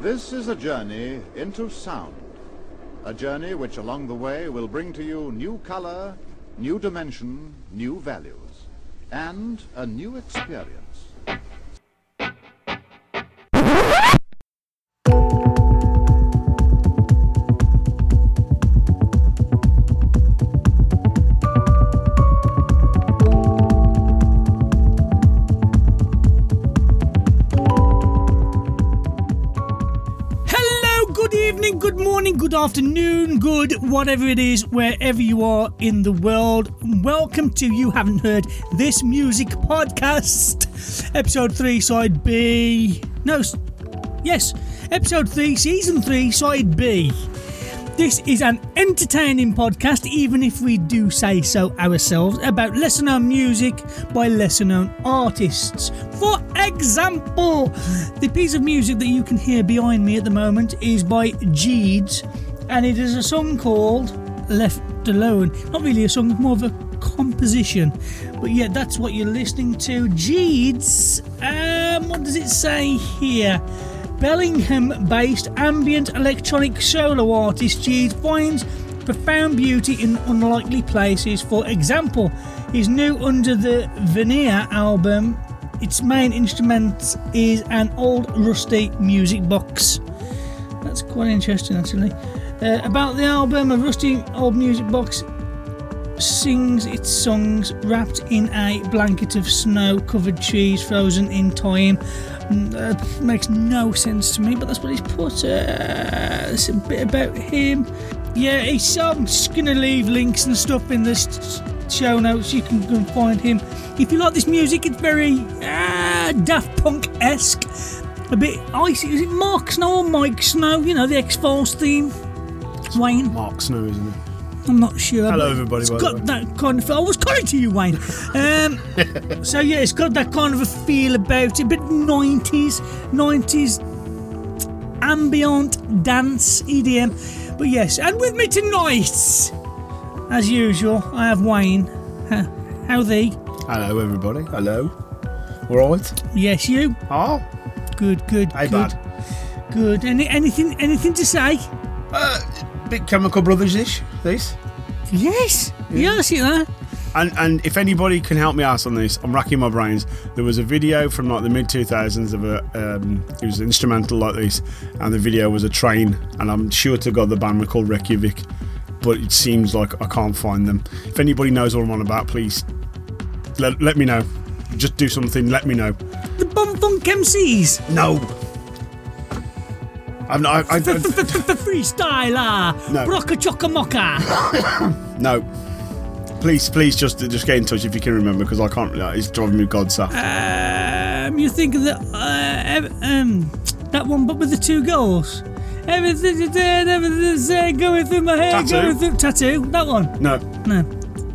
This is a journey into sound. A journey which along the way will bring to you new color, new dimension, new values, and a new experience. Good afternoon, good whatever it is, wherever you are in the world. Welcome to You Haven't Heard This Music Podcast, episode 3, side B. No, yes, episode 3, season 3, side B. This is an entertaining podcast, even if we do say so ourselves, about lesser known music by lesser known artists. For example, the piece of music that you can hear behind me at the moment is by Jeads, and it is a song called Left Alone. Not really a song, more of a composition. But yeah, that's what you're listening to. Jeads, um, what does it say here? Bellingham based ambient electronic solo artist Jeads finds profound beauty in unlikely places. For example, his new Under the Veneer album, its main instrument is an old rusty music box. That's quite interesting, actually. Uh, about the album, a rusty old music box sings its songs wrapped in a blanket of snow covered trees frozen in time. Mm, Uh, makes no sense to me, but that's what he's put. Uh, it's a bit about him. Yeah, he's, I'm just going to leave links and stuff in the show notes. You can go and find him. If you like this music, it's very uh, Daft Punk esque. A bit icy. Is it Mark Snow or Mike Snow? You know, the X Files theme. Wayne. Mark Snow, isn't it? I'm not sure. Hello, everybody, It's got that kind of. I was coming to you, Wayne. Um, so yeah, it's got that kind of a feel about it, a bit 90s, 90s ambient dance EDM. But yes, and with me tonight, as usual, I have Wayne. How thee? Hello, everybody. Hello. All right. Yes, you. Oh, Good, good, hey, good, bad. good. Any anything anything to say? Uh, bit Chemical Brothers-ish, this. Yes. Yeah, I see that. And and if anybody can help me out on this, I'm racking my brains. There was a video from like the mid 2000s of a um, it was instrumental like this, and the video was a train, and I'm sure to God the band were called Reykjavik, but it seems like I can't find them. If anybody knows what I'm on about, please let, let me know. Just do something. Let me know. The Bomfunk MCs. No. I'm not. I, I, I, Freestyler. No. Rocka Chocka Mocka. no. Please, please, just just get in touch if you can remember because I can't. uh, It's driving me god's sap. Um, you think of the uh, um that one, but with the two girls. Everything is dead, everything's there, going through my head, Tattoo? going through tattoo. That one. no, No.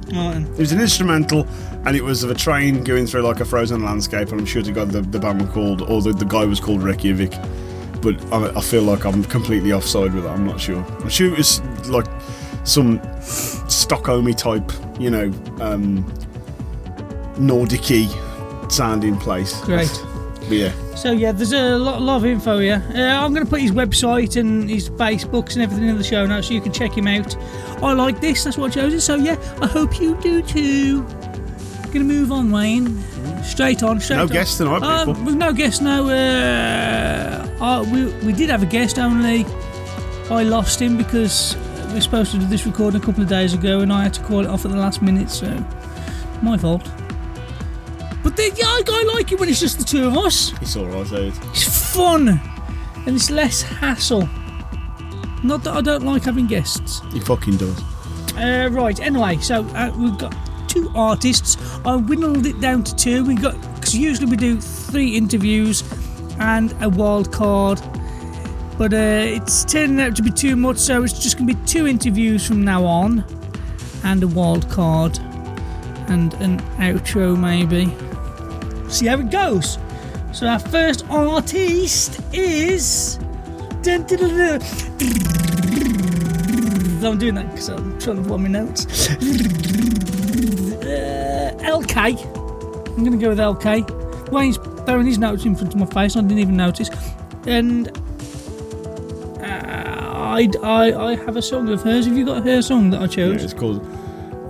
Then. it was an instrumental, and it was of a train going through like a frozen landscape. And I'm sure to God the, the band were called, or the, the guy was called Reykjavik. But I, I feel like I'm completely offside with that. I'm not sure. I'm sure it was like some Stockholmy type, you know, um, Nordic-y sounding place. Great. But yeah. So yeah, there's a lot, lot of info here. Uh, I'm going to put his website and his Facebooks and everything in the show notes so you can check him out. I like this. That's what I chose. it. So yeah, I hope you do too. Gonna move on, Wayne. Straight on. Straight No on. guests tonight, Uh, people. with no guests, no. Uh, uh, we we did have a guest, only I lost him because we were supposed to do this recording a couple of days ago, and I had to call it off at the last minute. So my fault. But then, yeah, I, I like it when it's just the two of us. It's alright, Ed. It's fun and it's less hassle. Not that I don't like having guests. He fucking does. Uh, right. Anyway, so uh, we've got two artists. I whittled it down to two. We got because usually we do three interviews and a wild card, but uh, it's turning out to be too much. So it's just going to be two interviews from now on, and a wild card, and an outro maybe. See how it goes. So our first artist is. I'm doing that because I'm trying to find my notes. Uh, Elkae. I'm going to go with Elkae. Wayne's throwing his notes in front of my face. I didn't even notice. And I, I, I have a song of hers. Have you got her song that I chose? Yeah, it's called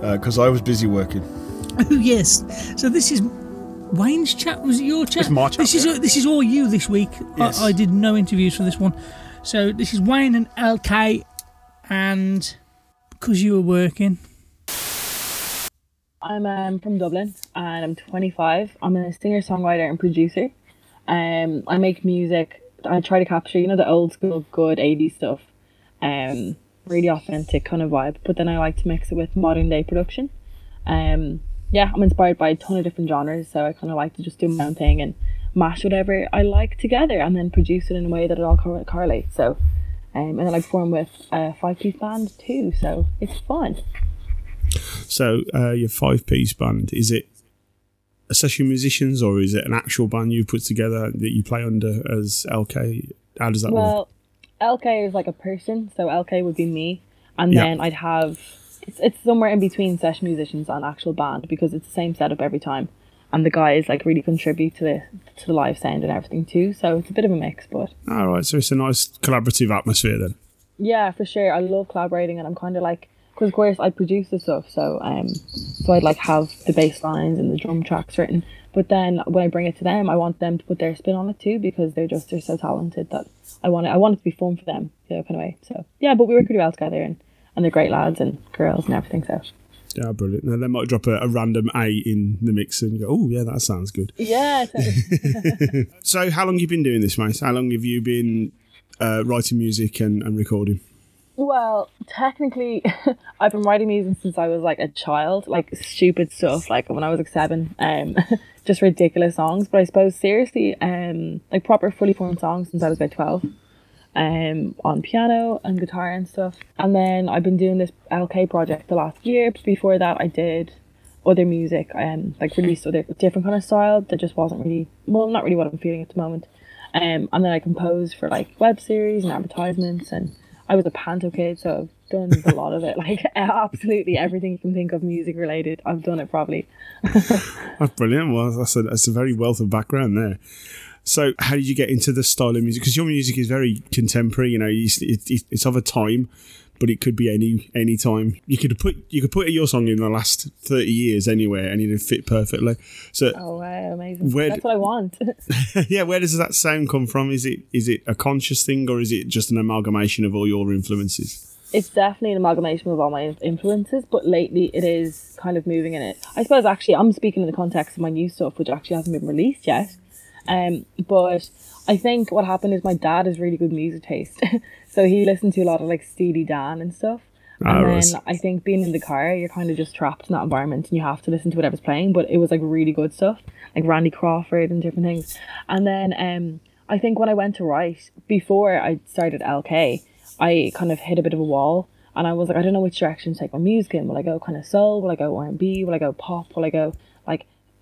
because I was busy working. Oh yes. So this is Wayne's chat. Was it your chat? It's my chat, This is yeah. this is all you this week. Yes. I, I did no interviews for this one. So this is Wayne and Elkae, and because you were working. I'm um, from Dublin and I'm 25. I'm a singer, songwriter, and producer. Um, I make music. I try to capture, you know, the old school, good 80s stuff. Um, really authentic kind of vibe. But then I like to mix it with modern day production. Um, yeah, I'm inspired by a ton of different genres, so I kind of like to just do my own thing and mash whatever I like together and then produce it in a way that it all cor- correlates. So, um, and then I perform with a five piece band too, so it's fun. So uh, your five piece band is it a session musicians or is it an actual band you put together that you play under as Elkae? How does that work? Well, Elkae is like a person, so Elkae would be me, and Yeah. then I'd have it's, it's somewhere in between session musicians and actual band because it's the same setup every time, and the guys like really contribute to the to the live sound and everything too. So it's a bit of a mix, but All right, so it's a nice collaborative atmosphere then. yeah, for sure. I love collaborating, and I'm kind of like because of course I produce the stuff, so um, so I'd like have the bass lines and the drum tracks written. But then when I bring it to them, I want them to put their spin on it too because they're just they're so talented that I want it. I want it to be fun for them, you know, kind of way. So yeah, but we work really well together, and and they're great lads and girls and everything. So Yeah, brilliant. Now they might drop a, a random A in the mix and go, oh yeah, that sounds good. yeah, so- So how long have you been doing this, mate? How long have you been uh, writing music and, and recording? Well, technically, I've been writing music since I was like a child, like stupid stuff, like when I was like seven, um, just ridiculous songs. But I suppose seriously, um, like proper fully formed songs since I was about twelve, um, on piano and guitar and stuff. And then I've been doing this Elkae project the last year. Before that, I did other music, um, like released other different kind of style that just wasn't really well, not really what I'm feeling at the moment. Um, and then I composed for like web series and advertisements, and I was a panto kid, so I've done a lot of it. Like absolutely everything you can think of music related, I've done it probably. That's brilliant. Well, that's a, that's a very wealth of background there. So, how did you get into the style of music? Because your music is very contemporary. You know, it's, it, it, it's of a time, but it could be any any time. You could put you could put your song in the last thirty years anywhere, and it'd fit perfectly. So, Oh wow, amazing! Where That's what I want. yeah, where does that sound come from? Is it is it a conscious thing, or is it just an amalgamation of all your influences? it's definitely an amalgamation of all my influences, but lately it is kind of moving in it. I suppose actually I'm speaking in the context of my new stuff, which actually hasn't been released yet. Um, but I think what happened is my dad has really good music taste, so he listened to a lot of like Steely Dan and stuff. Ah, And right. then I think being in the car, you're kind of just trapped in that environment, and you have to listen to whatever's playing. But it was like really good stuff, like Randy Crawford and different things. And then um, I think when I went to write before I started Elkae, I kind of hit a bit of a wall, and I was like, I don't know which direction to take my music in. Will I go kind of soul? Will I go R and B? Will I go pop? Will I go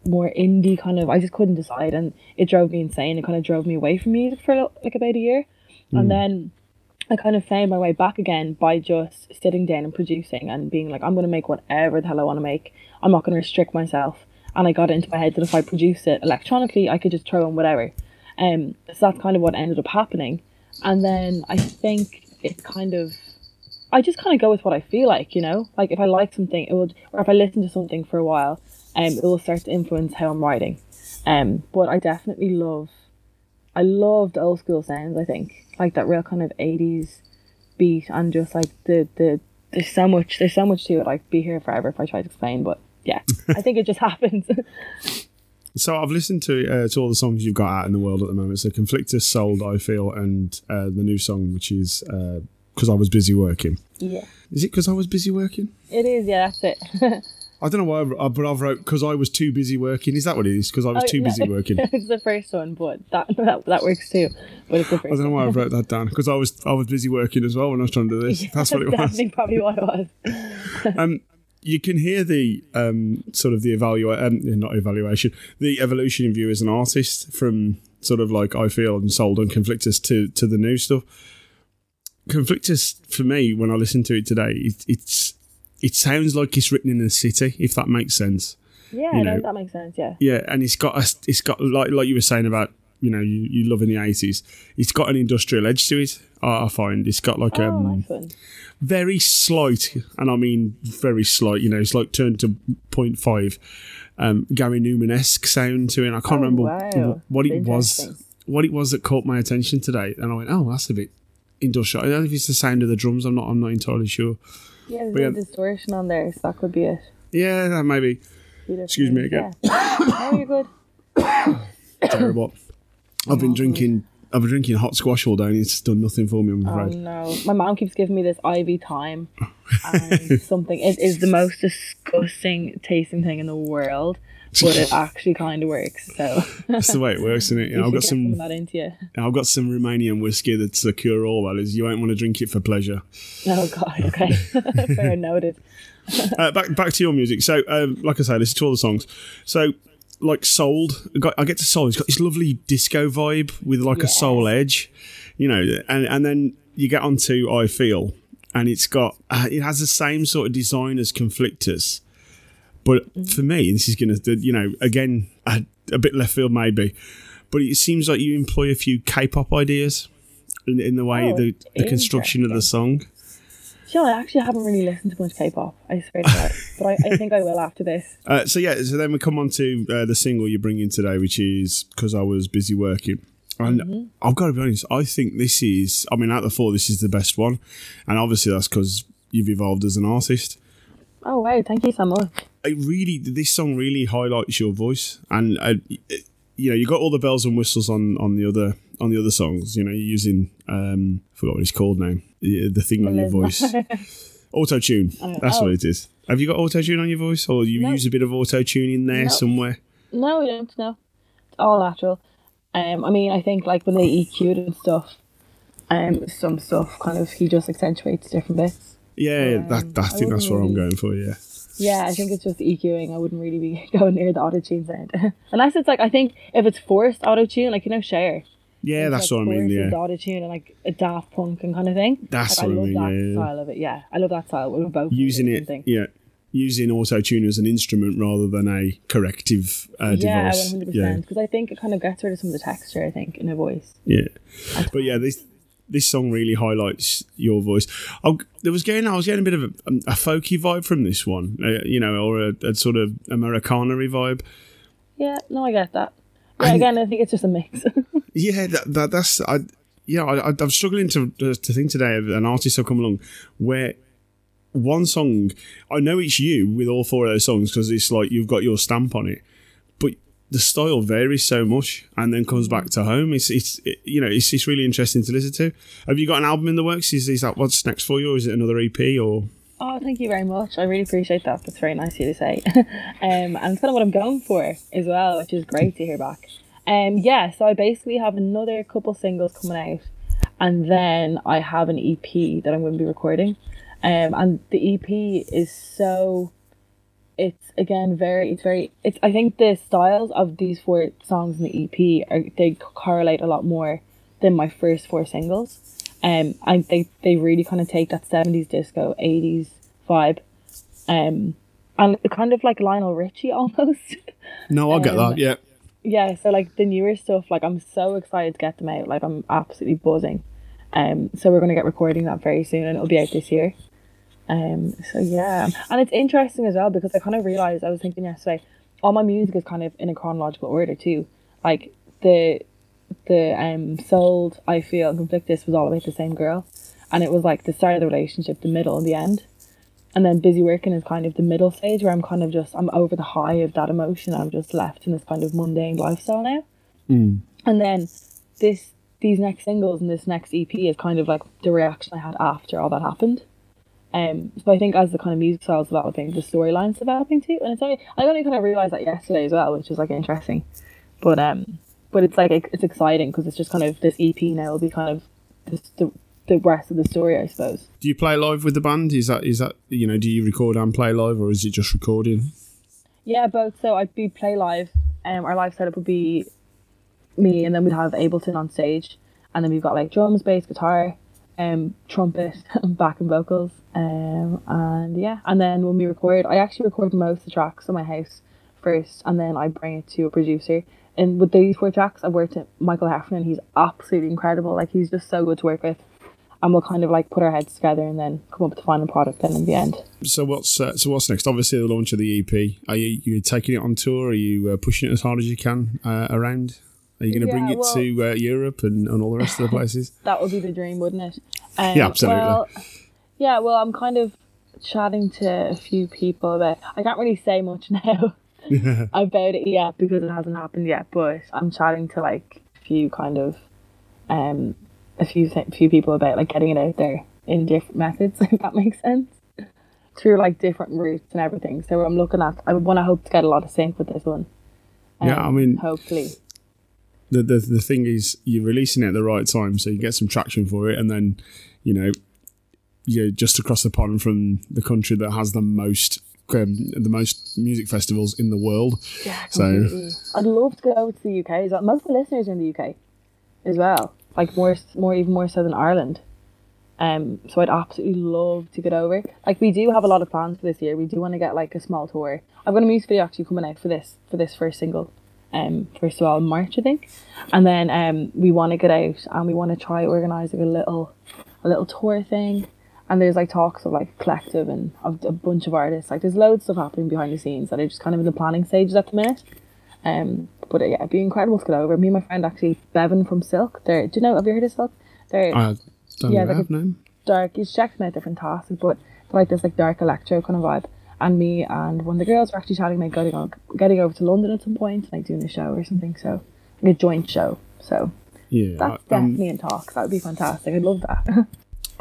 more indie kind of? I just couldn't decide, and it drove me insane. It kind of drove me away from music for like about a year, and then. I kind of found my way back again by just sitting down and producing and being like, I'm going to make whatever the hell I want to make. I'm not going to restrict myself. And I got it into my head that if I produce it electronically, I could just throw in whatever. Um, so that's kind of what ended up happening. And then I think it kind of, I just kind of go with what I feel like, you know? Like if I like something, it would, or if I listen to something for a while, um, it will start to influence how I'm writing. Um, but I definitely love I loved old school sounds. I think like that real kind of eighties beat and just like the the there's so much there's so much to it. Like be here forever if I try to explain, but yeah, I think it just happens. So I've listened to uh, to all the songs you've got out in the world at the moment. So Conflictus, Sold, I Feel, and uh, the new song, which is because I was busy working. yeah, Is it because I was busy working? it is. Yeah, that's it. I don't know why, I, but I've wrote because I was too busy working. Is that what it is? Because I was Oh, too no. busy working. It's the first one, but that that, that works too. But it's the first. don't know why I wrote that down because I was I was busy working as well when I was trying to do this. That's what it was. Definitely probably what it was. Um, you can hear the um, sort of the evaluate, um, not evaluation, the evolution of you as an artist from sort of like I feel and sold on Conflictus to to the new stuff. Conflictus for me, when I listen to it today, it, it's it sounds like it's written in a city, if that makes sense. Yeah, You no, know. that makes sense. Yeah, Yeah, and it's got a, it's got like like you were saying about you know you, you love in the eighties. It's got an industrial edge to it. I I find it's got like Oh, um nice very slight, and I mean very slight. You know, it's like turned to 0.5 um, Gary Numan esque sound to it. And I can't Oh, remember wow. what it was. What it was that caught my attention today, and I went, "Oh, that's a bit industrial." I don't know if it's the sound of the drums. I'm not. I'm not entirely sure. Yeah, there's a yeah. distortion on there, so that could be it. Yeah, that might be Excuse me again. Yeah. oh, you're good. terrible. I've been drinking. I've been drinking hot squash all day, and it's done nothing for me. I'm Oh no, my mom keeps giving me this Ivy time, and something. It is the most disgusting tasting thing in the world, but it actually kind of works. So That's the way it works, isn't it? Know, I've got some some. that into you. I've got some Romanian whiskey that's a cure all. That is, you won't want to drink it for pleasure. Oh god, okay, fair noted. uh, back back to your music. So, um, like I say, listen to all the songs. So, like sold, I get to Soul. It's got this lovely disco vibe with like a soul edge, you know. And and then you get onto I Feel, and it's got uh, it has the same sort of design as Conflictus, but for me, this is gonna, you know, again a, a bit left field maybe, but it seems like you employ a few K-pop ideas in, in the way Oh, the the construction of the song. Sure, I actually haven't really listened to much K-pop. I swear to God, but I, I think I will after this. Uh, so yeah, so then we come on to uh, the single you're bringing today, which is "Because I Was Busy Working." And Mm-hmm. I've got to be honest, I think this is, I mean, out of the four, this is the best one, and obviously that's because you've evolved as an artist. Oh wow, thank you so much. It really, this song really highlights your voice, and uh, it- you know, you got all the bells and whistles on on the other on the other songs. You know, you're using, um, I forgot what it's called now, the the thing on your voice, auto tune. That's oh. what it is. Have you got auto tune on your voice, or you No. use a bit of auto tune in there No. somewhere? No, we don't. No, it's all natural. Um, I mean, I think like when they EQ'd and stuff, um, some stuff kind of he just accentuates different bits. Yeah, Um, that, that I I think that's what I'm going for. Yeah, Yeah, I think it's just EQing. I wouldn't really be going near the auto tune sound, unless it's like I think if it's forced auto tune, like you know, Cher. yeah, that's what I mean. Yeah, auto tune and like a Daft Punk and kind of thing. That's like, what I love mean, that yeah, style of it. Yeah, I love that style with both using it, thing. yeah, using auto tune as an instrument rather than a corrective uh, Yeah, device. one hundred Yeah, percent. Because I think it kind of gets rid of some of the texture. I think in a voice. yeah. But yeah, this this song really highlights your voice. I, there was getting, I was getting a bit of a, a folky vibe from this one, uh, you know, or a, a sort of Americana vibe. Yeah, no, I get that. Yeah, And- again, I think it's just a mix. Yeah, that, that that's I. Yeah, I, I- I'm struggling to to think today of an artist have come along where one song I know it's you with all four of those songs because it's like you've got your stamp on it, but the style varies so much and then comes back to home. It's it's it, you know it's it's really interesting to listen to. Have you got an album in the works? Is is that what's next for you, or is it another EP or? oh, thank you very much. I really appreciate that. That's very nice of you to say. um, and it's kind of what I'm going for as well, which is great to hear back. Um, yeah, so I basically have another couple singles coming out, and then I have an EP that I'm going to be recording. Um, and the EP is so it's again very it's very it's I think the styles of these four songs in the EP are they correlate a lot more than my first four singles. Um and they, they really kind of take that seventies disco, eighties vibe. Um and kind of like Lionel Richie almost. No, I get Um, that. Yeah, yeah, so like the newer stuff, like I'm so excited to get them out. Like I'm absolutely buzzing. Um, so we're gonna get recording that very soon, and it'll be out this year. Um, so yeah, and it's interesting as well because I kind of realized I was thinking yesterday, all my music is kind of in a chronological order too. Like the the um sold, I feel, and conflictus was all about the same girl, and it was like the start of the relationship, the middle, and the end. And then busy working is kind of the middle stage where I'm kind of just I'm over the high of that emotion. I'm just left in this kind of mundane lifestyle now. And then this these next singles and this next EP is kind of like the reaction I had after all that happened. Um, so I think as the kind of music style's developing, the storyline's developing too. And it's only I only kind of realized that yesterday as well, which is like interesting. But um, but it's like it's exciting because it's just kind of this EP now will be kind of this, the the rest of the story, I suppose. do you play live with the band? Is that is that you know? Do you record and play live, or is it just recording? Yeah, both. So I'd be play live. Um, our live setup would be me, and then we'd have Ableton on stage, and then we've got like drums, bass, guitar, um, trumpet, and backing vocals, um, and yeah. And then when we record, I actually record most of the tracks in my house first, and then I bring it to a producer. And with these four tracks, I've worked with Michael Heffernan. He's absolutely incredible. Like he's just so good to work with. and we'll kind of like put our heads together and then come up with the final product then in the end. So what's uh, so what's next? Obviously, the launch of the EP. Are you you taking it on tour? Are you uh, pushing it as hard as you can uh, around? Are you going to bring Yeah, it well- to uh, Europe and, and all the rest of the places? That would be the dream, wouldn't it? Um, Yeah, absolutely. Well, yeah, well, I'm kind of chatting to a few people about. I can't really say much now about it yet because it hasn't happened yet. But I'm chatting to like a few kind of, um, a few th- few people about like getting it out there in different methods. If that makes sense. Through like different routes and everything. So I'm looking at. I want to hope to get a lot of sync with this one. Yeah, I mean- hopefully. The, the the thing is you're releasing it at the right time so you get some traction for it and then you know you're just across the pond from the country that has the most um, the most music festivals in the world Yeah, So- I'd love to go over to the UK as well. Most of the listeners are in the UK as well. Like more, more, even more so than Ireland. Um, so I'd absolutely love to get over. Like we do have a lot of plans for this year. We do want to get like a small tour. I've got a music video actually coming out for this for this first single. Um, first of all in March I think, and then um we want to get out and we want to try organising a little a little tour thing. And there's like talks of like collective and of a bunch of artists. Like there's loads of stuff happening behind the scenes that are just kind of in the planning stages at the minute. Um, but uh, yeah, it'd be incredible to get over. Me and my friend actually Bevan from Silk. They're do you know have you heard of Silk? They're I don't Yeah, like dark. He's checked out. They're fantastic, but like this like dark electro kind of vibe. And me and one of the girls were actually chatting about getting on, getting over to London at some point, like doing a show or something. So like a joint show. So yeah that's um, definitely in talks. That would be fantastic. I'd love that.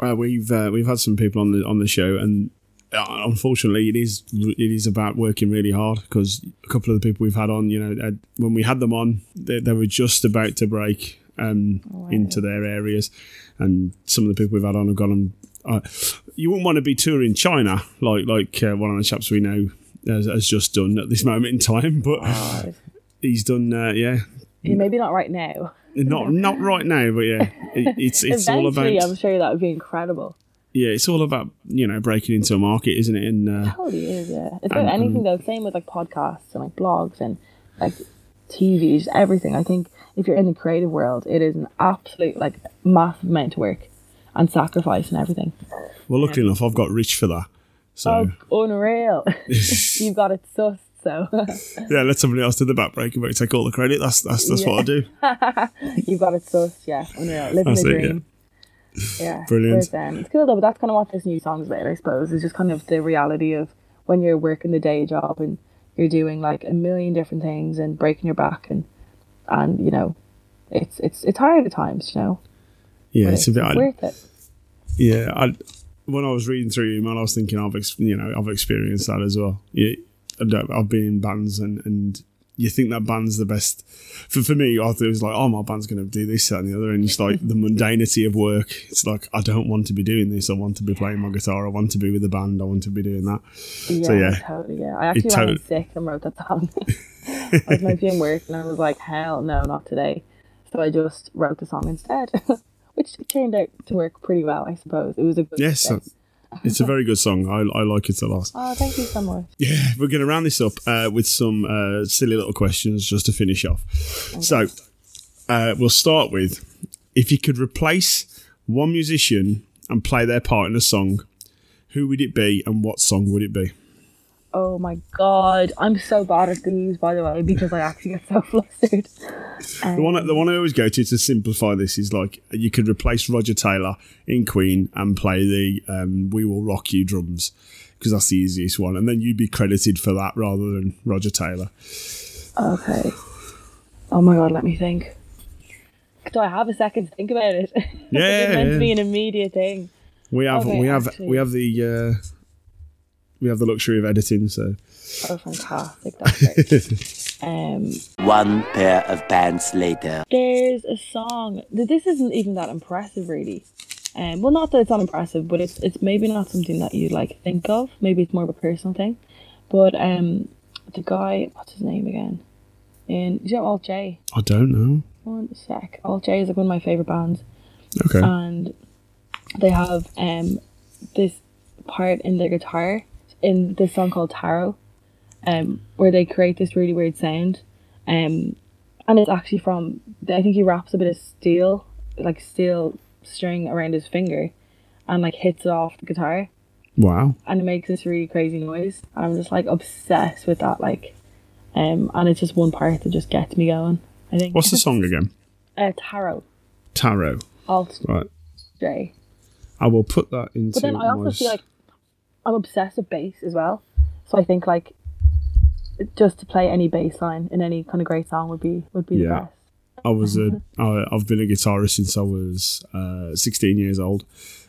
uh, we've uh, we've had some people on the on the show and uh, unfortunately it is it is about working really hard because a couple of the people we've had on you know uh, when we had them on they, they were just about to break um, into their areas and some of the people we've had on have gone on uh, you wouldn't want to be touring China like like uh, one of the chaps we know has, has just done at this moment in time but he's done uh, yeah Yeah, Maybe not right now. not not right now but yeah it, it's it's all about Eventually, I'm sure that would be incredible. yeah, it's all about you know breaking into a market, isn't it? And uh, Totally is, yeah. It's And- about anything though. Same with like podcasts and like blogs and like TV, just everything. I think if you're in the creative world, it is an absolute like massive amount of work and sacrifice and everything. well, luckily enough, I've got rich for that. So Oh, unreal! You've got it sussed. So yeah, let somebody else do the backbreaking, but take all the credit. That's that's that's what I do. you've got it sussed. Yeah, unreal. Living That's the it, yeah. dream. Yeah, Brilliant. But, um, it's cool though, but that's kind of what this new song's about, I suppose. It's just kind of the reality of when you're working the day job and you're doing like a million different things and breaking your back and and you know, it's it's it's hard at times, you know. Yeah, it's a bit. I, worth it. yeah, I, when I was reading through your email, I was thinking I've ex- you know I've experienced that as well. Yeah, I I've been in bands and and you think that band's the best. For for me, I thought it was like, oh, my band's going to do this, that, and the other, and it's like the mundanity of work. It's like I don't want to be doing this. I want to be playing my guitar. I want to be with the band. I want to be doing that. Yeah, So, yeah. totally. Yeah, I actually in tot- sick and wrote that song. I was meant to be in work and I was like, hell no, not today. So I just wrote the song instead, which turned out to work pretty well, I suppose. It was a good. Yes, success. It's a very good song. I, I like it a lot. Oh, thank you so much. Yeah, we're going to round this up uh, with some uh, silly little questions just to finish off. So, uh, we'll start with if you could replace one musician and play their part in a song, who would it be and what song would it be? Oh my god, I'm so bad at these, by the way, because I actually get so flustered. The one, the one I always go to to simplify this is like you could replace Roger Taylor in Queen and play the um, "We Will Rock You" drums because that's the easiest one, and then you'd be credited for that rather than Roger Taylor. Okay. Oh my god, let me think. Do I have a second to think about it? Yeah, it's meant to be yeah. an immediate thing. We have Okay, we have actually- we have the uh, we have the luxury of editing, so Oh, fantastic! That's great. um, One pair of pants later. there's a song. th- This isn't even that impressive, really. Um, well, not that it's not impressive, but it's it's maybe not something that you like think of. Maybe it's more of a personal thing. But um, the guy, what's his name again? In you know Alt J. I don't know. One sec. Alt J is like one of my favorite bands. Okay, and they have um this part in their guitar in this song called Taro, um, where they create this really weird sound, um, and it's actually from I think he wraps a bit of steel, like steel string around his finger, and like hits it off the guitar, Wow. and it makes this really crazy noise. And I'm just like obsessed with that, like, um, and it's just one part that just gets me going. I think. What's the song again? Uh, Taro, Taro. alt Right. J. I will put that into But then I also feel like I'm obsessed with bass as well. So I think like just to play any bass line in any kind of great song would be would be Yeah. the best. I was a, I, I've been a guitarist since I was uh, 16 years old.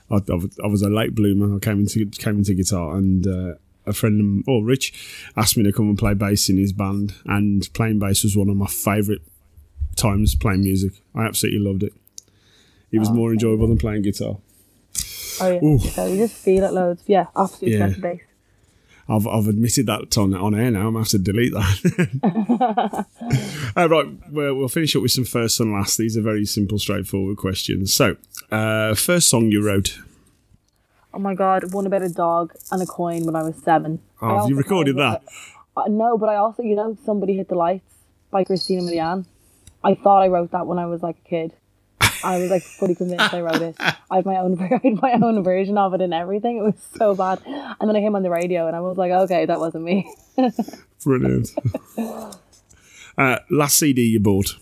I, I, was- a late bloomer. I came into came into guitar, and uh, a friend, oh Rich, asked me to come and play bass in his band. And playing bass was one of my favourite times playing music. I absolutely loved it. It was more enjoyable than playing guitar. Oh yeah. Ooh. So you just feel it loads. Yeah, absolutely Yeah. with. I've, I've admitted that on on air now. I'm gonna have to delete that. uh, right, well, we'll finish up with some first and last. These are very simple, straightforward questions. So, uh, first song you wrote. Oh my god, one about a dog and a coin when I was seven. Oh, have you recorded that? Uh, no, but I also, you know, somebody hit the lights by Christina Milian. I thought I wrote that when I was like a kid. I was like fully convinced I wrote it. I had my own, I had my own version of it and everything. It was so bad. And then I came on the radio and I was like, okay, that wasn't me. Brilliant. uh, last CD you bought?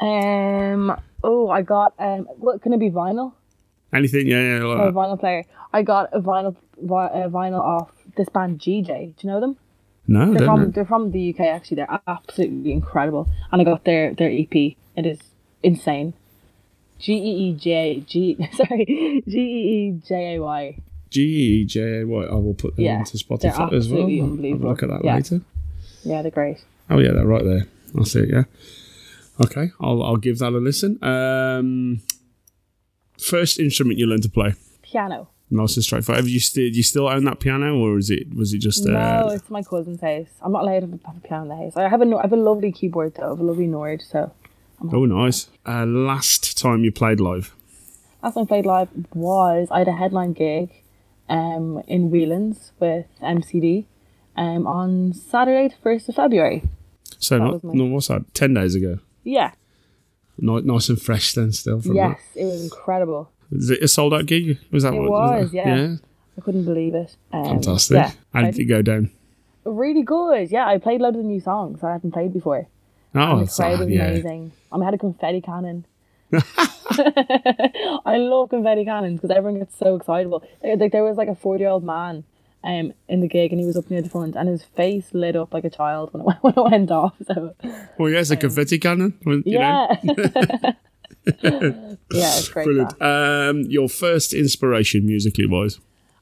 Um. Oh, I got um. What can it be? Vinyl Anything? Yeah, yeah. Like or a vinyl player? I got a vinyl vi- a vinyl off this band Geejay. Do you know them? No, They're from know. they're from the UK actually. They're absolutely incredible, and I got their their EP. It is insane. G E E J G sorry G E E J A Y. G E J A Y. I will put them Yeah, into Spotify as well. I'll look at that Yeah. later. Yeah, they're great. Oh yeah, they're right there. I'll see it. Yeah. Okay, I'll I'll give that a listen. Um, first instrument you learned to play. Piano. Nice and straightforward. Have you still do you still own that piano, or is it was it just? Uh, No, it's my cousin's house. I'm not allowed to have a piano in the house. I have a I have a lovely keyboard though. I have a lovely Nord. So oh, nice. Uh, last time you played live. last time I played live was I had a headline gig, um, in Whelan's with MCD, um, on Saturday, the first of February. So That not, was my- no, what's that? Ten days ago. Yeah. Ni- Nice and fresh then. Still Yes, it was incredible. that. Is it a sold out gig? Was that It what? was, that- yeah. I couldn't believe it. Um, Fantastic. Yeah, How did it go down? really good. Yeah, I played loads of new songs I hadn't played before. Oh, it's, was yeah. amazing. I had a confetti cannon. I love confetti cannons because everyone gets so excitable. There- Like there was like a forty year old man um in the gig and he was up near the front and his face lit up like a child when it, when it went off. So Well, yeah, it's a confetti cannon. know. yeah, yeah, it's great. Brilliant. Um, your first inspiration musically wise.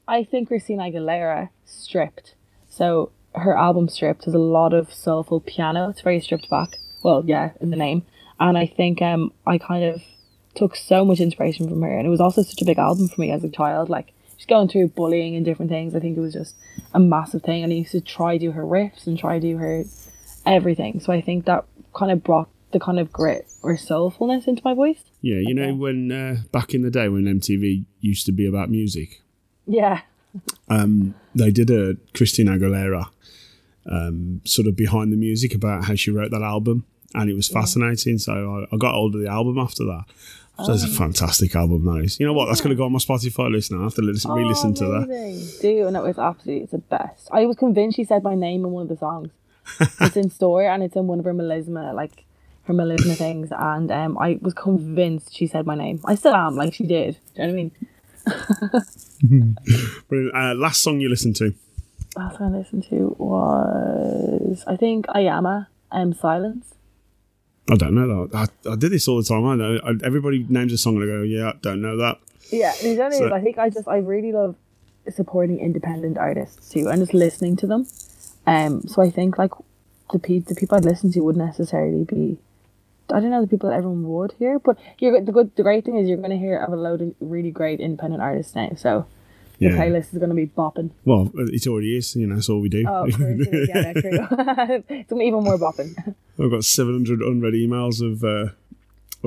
I think Christina Aguilera stripped. So her album stripped has a lot of soulful piano. It's very stripped back. Well, yeah, in the name. And I think um I kind of took so much inspiration from her and it was also such a big album for me as a child. Like she's going through bullying and different things. I think it was just a massive thing and I used to try do her riffs and try do her everything. So I think that kind of brought the kind of grit or soulfulness into my voice. Yeah, you know when uh, back in the day when MTV used to be about music, Yeah. um, they did a Christina Aguilera um, sort of behind the music about how she wrote that album, and it was fascinating. So I, I got hold of the album after that. So it's a fantastic album, that is. You know what? That's going to go on my Spotify list now. I have to listen, re-listen to that. that. Do and it was absolutely it's the best. I was convinced she said my name in one of the songs. it's in store and it's in one of her melisma, like her melisma things, and um, I was convinced she said my name. I still am, like she did. Do you know what I mean? Uh, last song you listened to? Last one I listened to was I think Ayama, um, Silence. I don't know that. I, I did this all the time. I know I, everybody names a song and I go, "Yeah, don't know that." Yeah, the only So- is I think I just I really love supporting independent artists too and just listening to them. Um, so I think like the pe- the people I'd listen to wouldn't necessarily be. I don't know the people that everyone would hear, but you're the good. The great thing is you're going to hear of a load of really great independent artists now. So the Yeah. playlist is going to be bopping. Well, it already is. You know, that's all we do. Oh, it is. yeah, true. it's going to be even more bopping. I've got 700 unread emails of uh,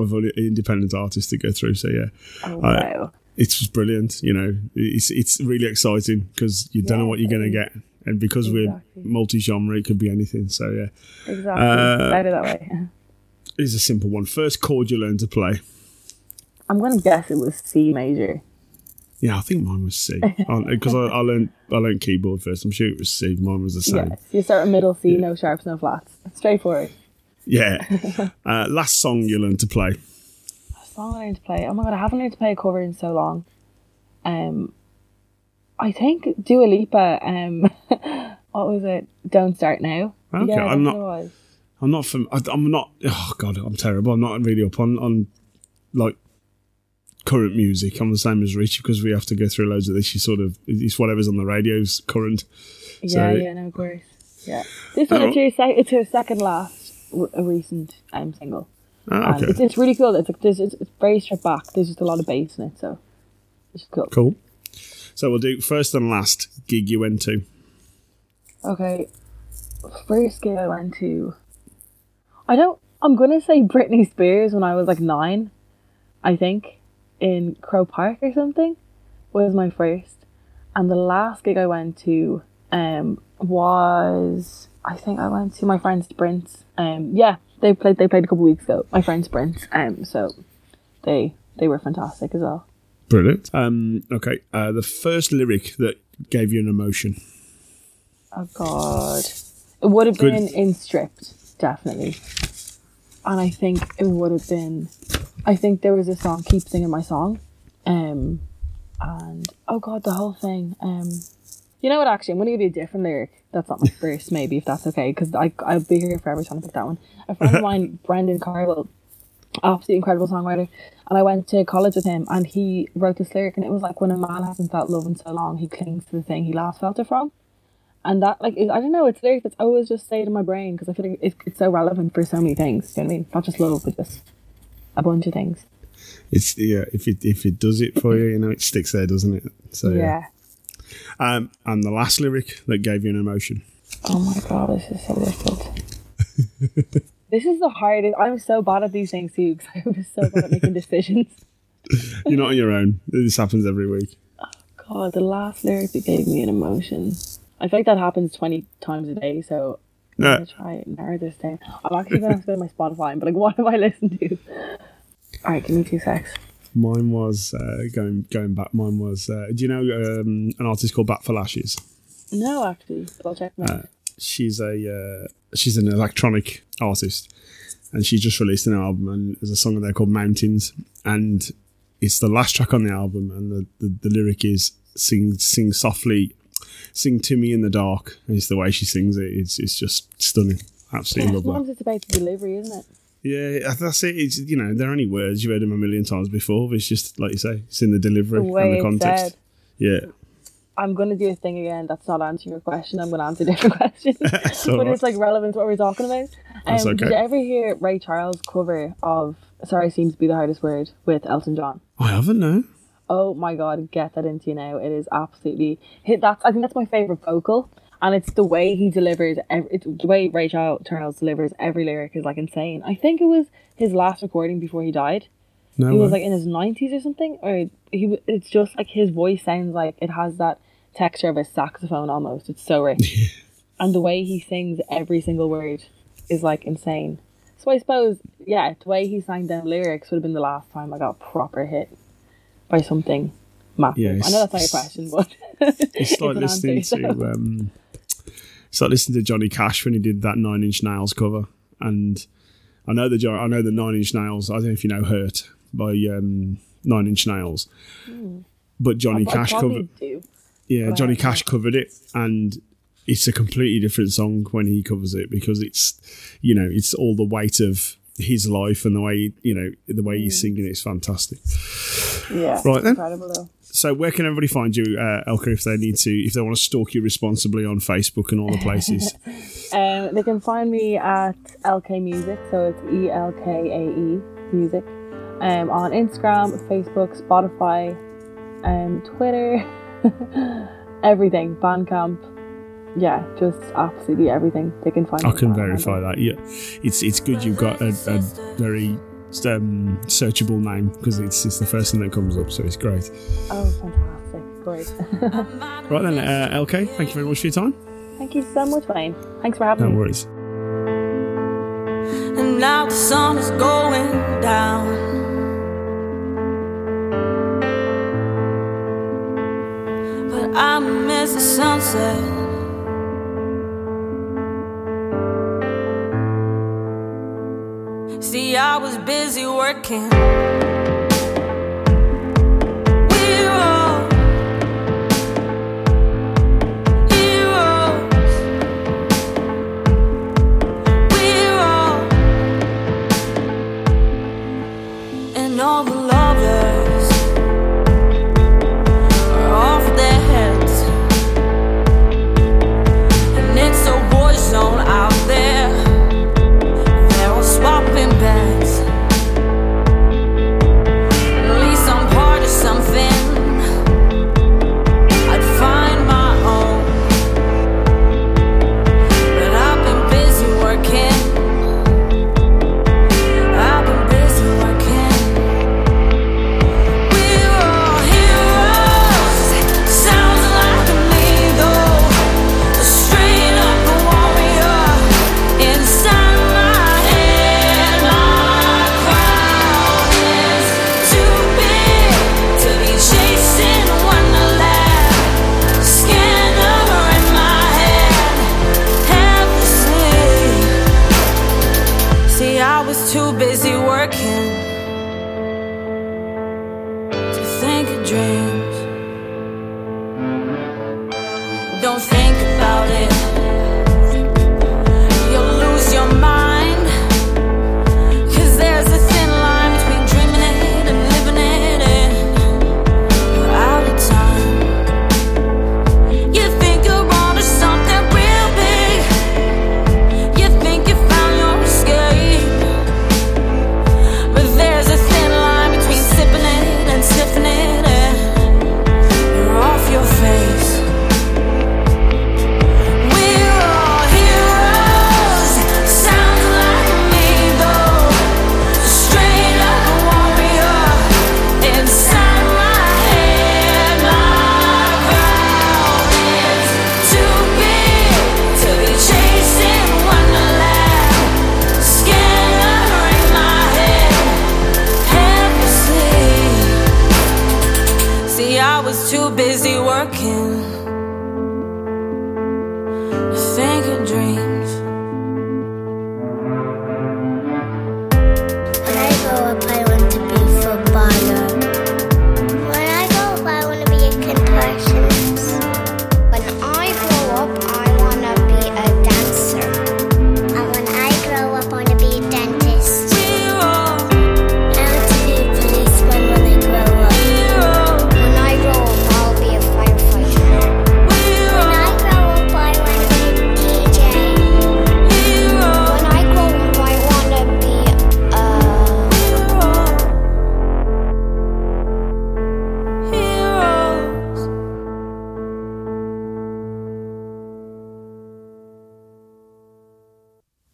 of independent artists to go through. So yeah, Oh, wow. it's just brilliant. You know, it's it's really exciting because you don't know what you're going to get, and because Exactly. we're multi-genre, it could be anything. So yeah, Exactly. Uh, Better that way. it's a simple one. First chord you learn to play. I'm gonna guess it was C major. Yeah, I think mine was C because I, I learned I learned keyboard first. I'm sure it was C. Mine was the same. Yes, you start with middle C, no sharps, no flats. Straightforward. Yeah. uh, last song you learned to play. song I learned to play. Oh my god, I haven't learned to play a cover in so long. Um, I think Dua Lipa. Um, what was it? Don't start now. Okay, yeah, I'm not- what it was. I'm not from. I'm not. Oh God, I'm terrible. I'm not really up on on like current music. I'm the same as Rich because we have to go through loads of this. You sort of it's whatever's on the radio's current. Yeah, So- yeah, no, of course. Yeah, this one Oh. it's her, sec- her second last a recent um single. Ah, okay, it's, it's really cool. It's like there's it's, it's very stripped back. There's just a lot of bass in it, so it's cool. cool. So we'll do first and last gig you went to. Okay, first gig I went to. I don't. I'm gonna say Britney Spears when I was like nine, I think, in Croke Park or something, was my first, and the last gig I went to um was I think I went to my friend Sprint. Um, yeah, they played. They played a couple weeks ago. My friend Sprint. Um, so they they were fantastic as well. Brilliant. Um, okay, uh, the first lyric that gave you an emotion. Oh God, it would have Good. been in stripped, definitely. And I think it would have been. I think there was a song, "Keep Singing My Song," um, and oh God, the whole thing. Um, you know what? Actually, I'm gonna give you a different lyric. That's not my first, maybe if that's okay, because I I'll be here forever trying to pick that one. A friend of mine, Brendan Carwell, absolutely incredible songwriter, and I went to college with him, and he wrote this lyric, and it was like when a man hasn't felt love in so long, he clings to the thing he last felt it from and that like I don't know it's lyrics that's always just stayed in my brain because I feel like it, it's so relevant for so many things. Do you know what I mean? Not just love, but just a bunch of things. It's yeah. If it if it does it for you, you know, it sticks there, doesn't it? So Yeah. Um, and the last lyric that gave you an emotion. Oh my god, this is so difficult. this is the hardest. I'm so bad at these things too because I'm just so bad at making decisions. You're not on your own. This happens every week. Oh god, the last lyric that gave me an emotion. I feel like that happens 20 times a day, so I'm Uh, gonna try and narrow this down. I'm actually gonna have to go to my Spotify be like, what have I listened to? Alright, give me two secs. Mine was uh, going going back. Mine was. Uh, do you know um, an artist called Bat for Lashes? No, actually, but I'll check them out. She's a uh, she's an electronic artist, and she just released an album. And there's a song on there called Mountains, and it's the last track on the album. And the, the, the lyric is sing sing softly, sing to me in the dark. It's the way she sings it. It's it's just stunning. Absolutely. Sometimes it's about the delivery, isn't it? Yeah, that's it. It's you know they're only words you've heard them a million times before. But it's just like you say, it's in the delivery The and the context. said. Yeah, I'm gonna do a thing again that's not answering your question. I'm gonna answer different question, all but it's like relevant to what we're talking about. Um, That's Did you ever hear Ray Charles cover of "Sorry Seems to Be the Hardest Word" with Elton John? I haven't no. Oh my god, get that into you now. It is absolutely hit. That's I think that's my favorite vocal, and it's the way he delivers. Every, it's the way Ray Charles delivers every lyric is like insane. I think it was his last recording before he died. No, he was like in his nineties or something, or he. It's just like his voice sounds like it has that texture of a saxophone almost. It's so rich, and the way he sings every single word is like insane. So I suppose, yeah, the way he sang down lyrics would have been the last time I got proper hit by something massive. Yeah, I know that's not your it's- question, but it's like an listening answer, to so. um, it's like listening to Johnny Cash when he did that Nine Inch Nails cover, and I know the I know the Nine Inch Nails. I don't know if you know "Hurt" by um, Nine Inch Nails, but Johnny I Cash covered. do. Yeah, Johnny. Cash covered it, and it's a completely different song when he covers it because it's, you know, it's all the weight of his life and the way you know the way Mm. he's singing it's fantastic. Yeah, Right then. incredible though. So where can everybody find you, uh, Elkae, if they need to, if they want to stalk you responsibly on Facebook and all the places? Um, they can find me at Elkae Music, so it's E L K A E Music, um, on Instagram, Facebook, Spotify, um, Twitter, everything, Bandcamp yeah, just absolutely everything they can find. I can verify that. Yeah, it's it's good you've got a, a very um, searchable name because it's it's the first thing that comes up, so it's great. Oh, fantastic! Great. right then, uh, Elkae, thank you very much for your time. Thank you so much, Wayne. Thanks for having no me. No worries. And now the sun is going down. But I miss the sunset. See, I was busy working.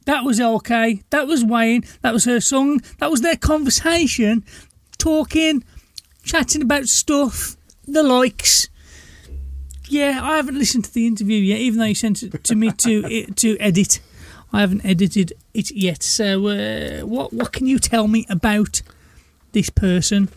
That was okay. That was Wayne. That was her song. That was their conversation, talking, chatting about stuff, the likes. Yeah, I haven't listened to the interview yet, even though you sent it to me to to edit. I haven't edited it yet. So, uh, what what can you tell me about this person?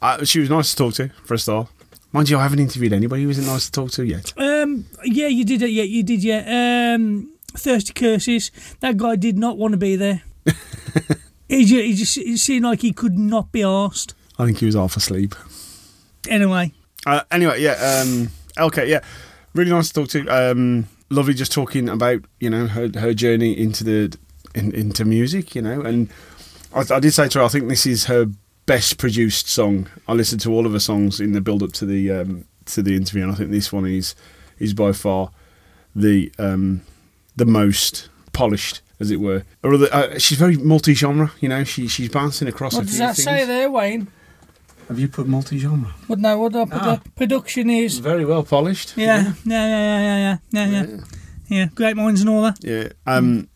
Uh, she was nice to talk to for a start. Mind you, I haven't interviewed anybody who isn't nice to talk to yet. Um, yeah, you did it. Yeah, you did. Yeah. Um, thirsty curses. That guy did not want to be there. he, just, he just it seemed like he could not be asked. I think he was half asleep. Anyway, Uh, anyway, yeah, um, okay, yeah, really nice to talk to. Um, lovely just talking about you know her her journey into the in, into music, you know, and I, I did say to her, I think this is her best produced song. I listened to all of her songs in the build up to the um, to the interview, and I think this one is is by far the um, the most polished, as it were. Or other, uh, she's very multi genre, you know. She she's bouncing across. a what does few that things. say there, Wayne? Have you put multi genre? What no? What the Ah. production is? Very well polished. Yeah, yeah, yeah, yeah, yeah, yeah, yeah, yeah. Yeah, great minds and all that. Yeah. Um,